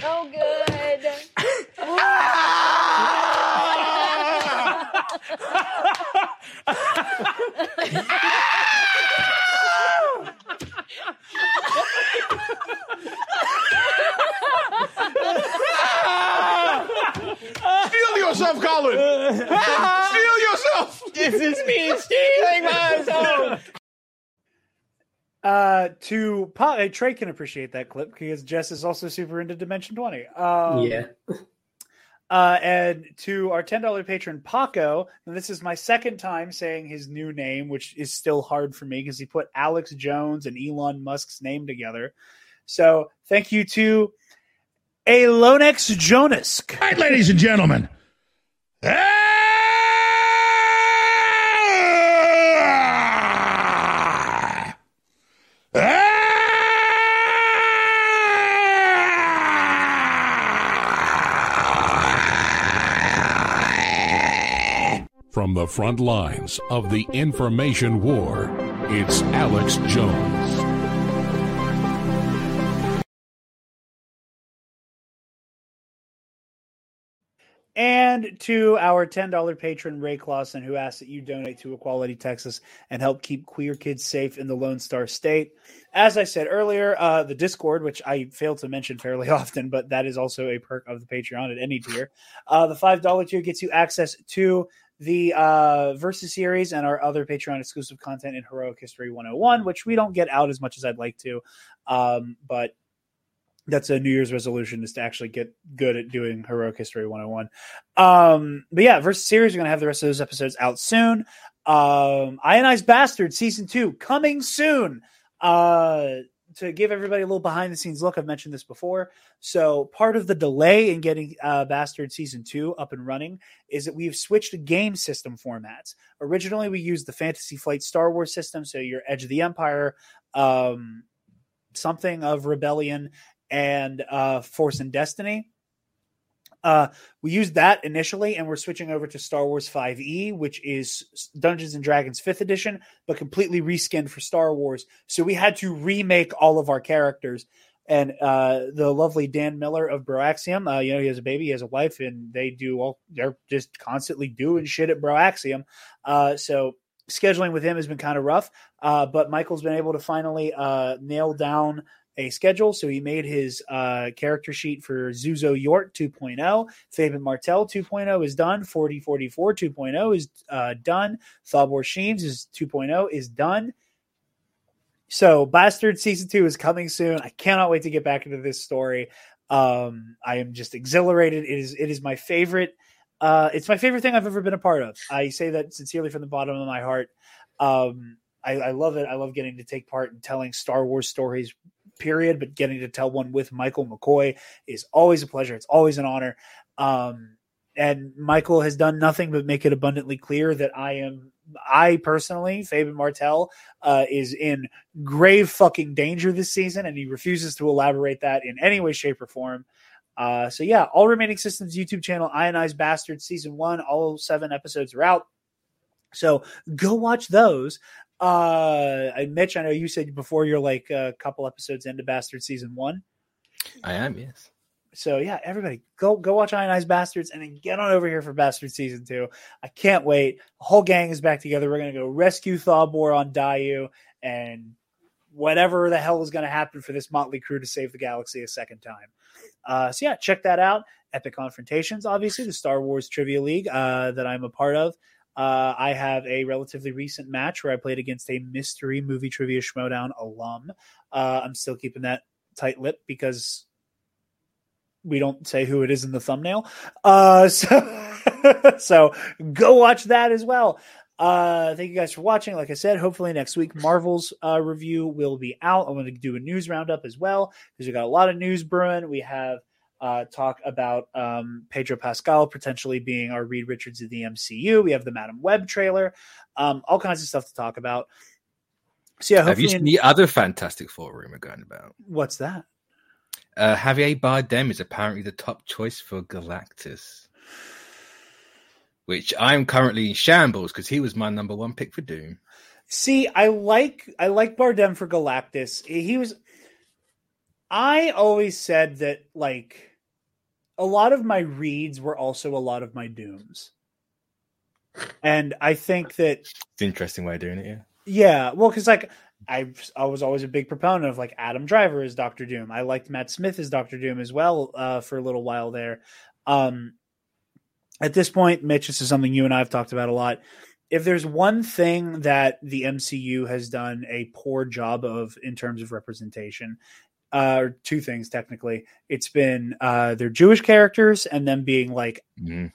so good. Feel [LAUGHS] [LAUGHS] [LAUGHS] yourself, Colin. [LAUGHS] Feel yourself. This is me stealing my zone. Uh, to po- uh, Trey can appreciate that clip because Jess is also super into Dimension 20. Um, yeah. Uh, and to our $10 patron, Paco, and this is my second time saying his new name, which is still hard for me because he put Alex Jones and Elon Musk's name together. So thank you to Alonex Jonas. right, ladies and gentlemen. From the front lines of the information war, it's Alex Jones. And to our $10 patron, Ray Clausen, who asks that you donate to Equality Texas and help keep queer kids safe in the Lone Star State. As I said earlier, uh, the Discord, which I fail to mention fairly [LAUGHS] often, but that is also a perk of the Patreon at any tier. Uh, the $5 tier gets you access to the uh, Versus series and our other Patreon exclusive content in Heroic History 101, which we don't get out as much as I'd like to. Um, but that's a New Year's resolution is to actually get good at doing Heroic History 101. Um, but yeah, Versus series, we're going to have the rest of those episodes out soon. Um, Ionized Basterd season two coming soon. Uh, to give everybody a little behind the scenes look, I've mentioned this before. So part of the delay in getting uh, Basterd season two up and running is that we've switched game system formats. Originally, we used the Fantasy Flight Star Wars system, so your Edge of the Empire, um, something of Rebellion, and uh, Force and Destiny. Uh, we used that initially, and we're switching over to Star Wars 5e, which is Dungeons and Dragons 5th edition, but completely reskinned for Star Wars. So we had to remake all of our characters. And uh, the lovely Dan Miller of Broaxium, uh, you know, he has a baby, he has a wife, and they do all, they're just constantly doing shit at Broaxium. Uh, so scheduling with him has been kind of rough, uh, but Michael's been able to finally uh, nail down a schedule. So he made his uh, character sheet for Zuzo Yort 2.0. Fabian Martel 2.0 is done. 4044 2.0 is uh, done. Thabor Sheems is 2.0 is done. So Basterd season two is coming soon. I cannot wait to get back into this story. Um, I am just exhilarated. It is it is my favorite. Uh, it's my favorite thing I've ever been a part of. I say that sincerely from the bottom of my heart. Um, I, I love it. I love getting to take part in telling Star Wars stories period, but getting to tell one with Michael McCoy is always a pleasure. It's always an honor. Um, and Michael has done nothing but make it abundantly clear that I am, I personally, Fabian Martel, uh, is in grave fucking danger this season, and he refuses to elaborate that in any way, shape, or form. Uh, so yeah, all remaining systems YouTube channel, Ionized Basterds season one, all seven episodes are out. So go watch those. Uh, Mitch, I know you said before you're like a couple episodes into Basterd season one. I am, yes. So yeah, everybody go go watch Ionized Basterds and then get on over here for Bastard season two. I can't wait. The whole gang is back together. We're gonna go rescue Thabor on Dayu and whatever the hell is gonna happen for this motley crew to save the galaxy a second time. Uh, so yeah, check that out. Epic Confrontations, obviously the Star Wars Trivia League uh, that I'm a part of. Uh, I have a relatively recent match where I played against a mystery movie trivia Schmoedown alum. Uh, I'm still keeping that tight lip because we don't say who it is in the thumbnail. Uh, [LAUGHS] so so go watch that as well. Uh, thank you guys for watching. Like I said, hopefully next week Marvel's uh, review will be out. I'm going to do a news roundup as well because we got a lot of news brewing. We have uh, talk about um, Pedro Pascal potentially being our Reed Richards of the MCU. We have the Madame Web trailer, um, all kinds of stuff to talk about. So yeah, Have you seen in- the other Fantastic Four rumor going about? what's that? Uh, Javier Bardem is apparently the top choice for Galactus, which I'm currently in shambles because he was my number one pick for Doom. See, I like I like Bardem for Galactus. He was. I always said that like a lot of my reads were also a lot of my dooms, and I think that It's an interesting way of doing it. Yeah. yeah, well, because like I I was always a big proponent of like Adam Driver as Doctor Doom. I liked Matt Smith as Doctor Doom as well uh, for a little while there. Um, at this point, Mitch, this is something you and I have talked about a lot. If there's one thing that the MCU has done a poor job of in terms of representation, uh, or two things technically, it's been uh, their Jewish characters and them being like Mhm.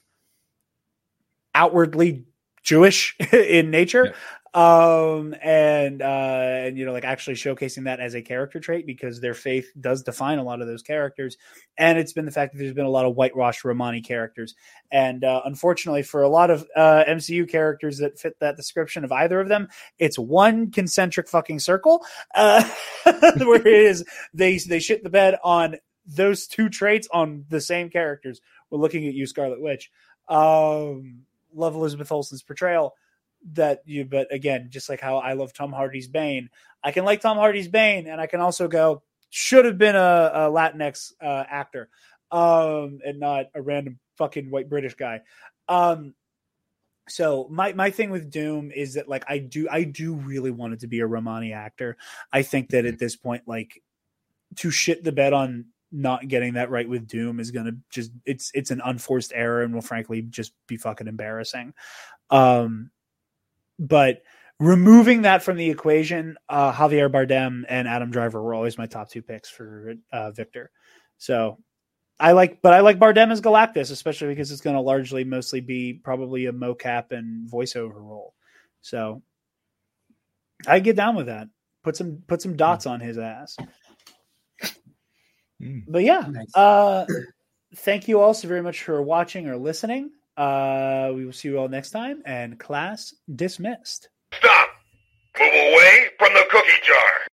outwardly Jewish [LAUGHS] in nature. Um and uh and you know like actually showcasing that as a character trait because their faith does define a lot of those characters. And it's been the fact that there's been a lot of whitewashed Romani characters. And uh, unfortunately for a lot of uh MCU characters that fit that description of either of them it's one concentric fucking circle uh [LAUGHS] where it is they they shit the bed on those two traits on the same characters. We're looking at you Scarlet Witch. Um love Elizabeth Olsen's portrayal that you but again just like how I love Tom Hardy's Bane I can like Tom Hardy's Bane and I can also go should have been a, a Latinx uh, actor um and not a random fucking white British guy. Um so my my thing with Doom is that like I do I do really want it to be a Romani actor. I think that at this point like to shit the bed on not getting that right with Doom is going to just it's it's an unforced error and will frankly just be fucking embarrassing. Um but removing that from the equation, uh Javier Bardem and Adam Driver were always my top two picks for uh Victor. So I like but I like Bardem as Galactus especially because it's going to largely mostly be probably a mocap and voiceover role. So I get down with that. Put some put some dots on his ass. But yeah, Nice. uh, thank you all so very much for watching or listening. Uh, we will see you all next time. And class dismissed. Stop! Move away from the cookie jar.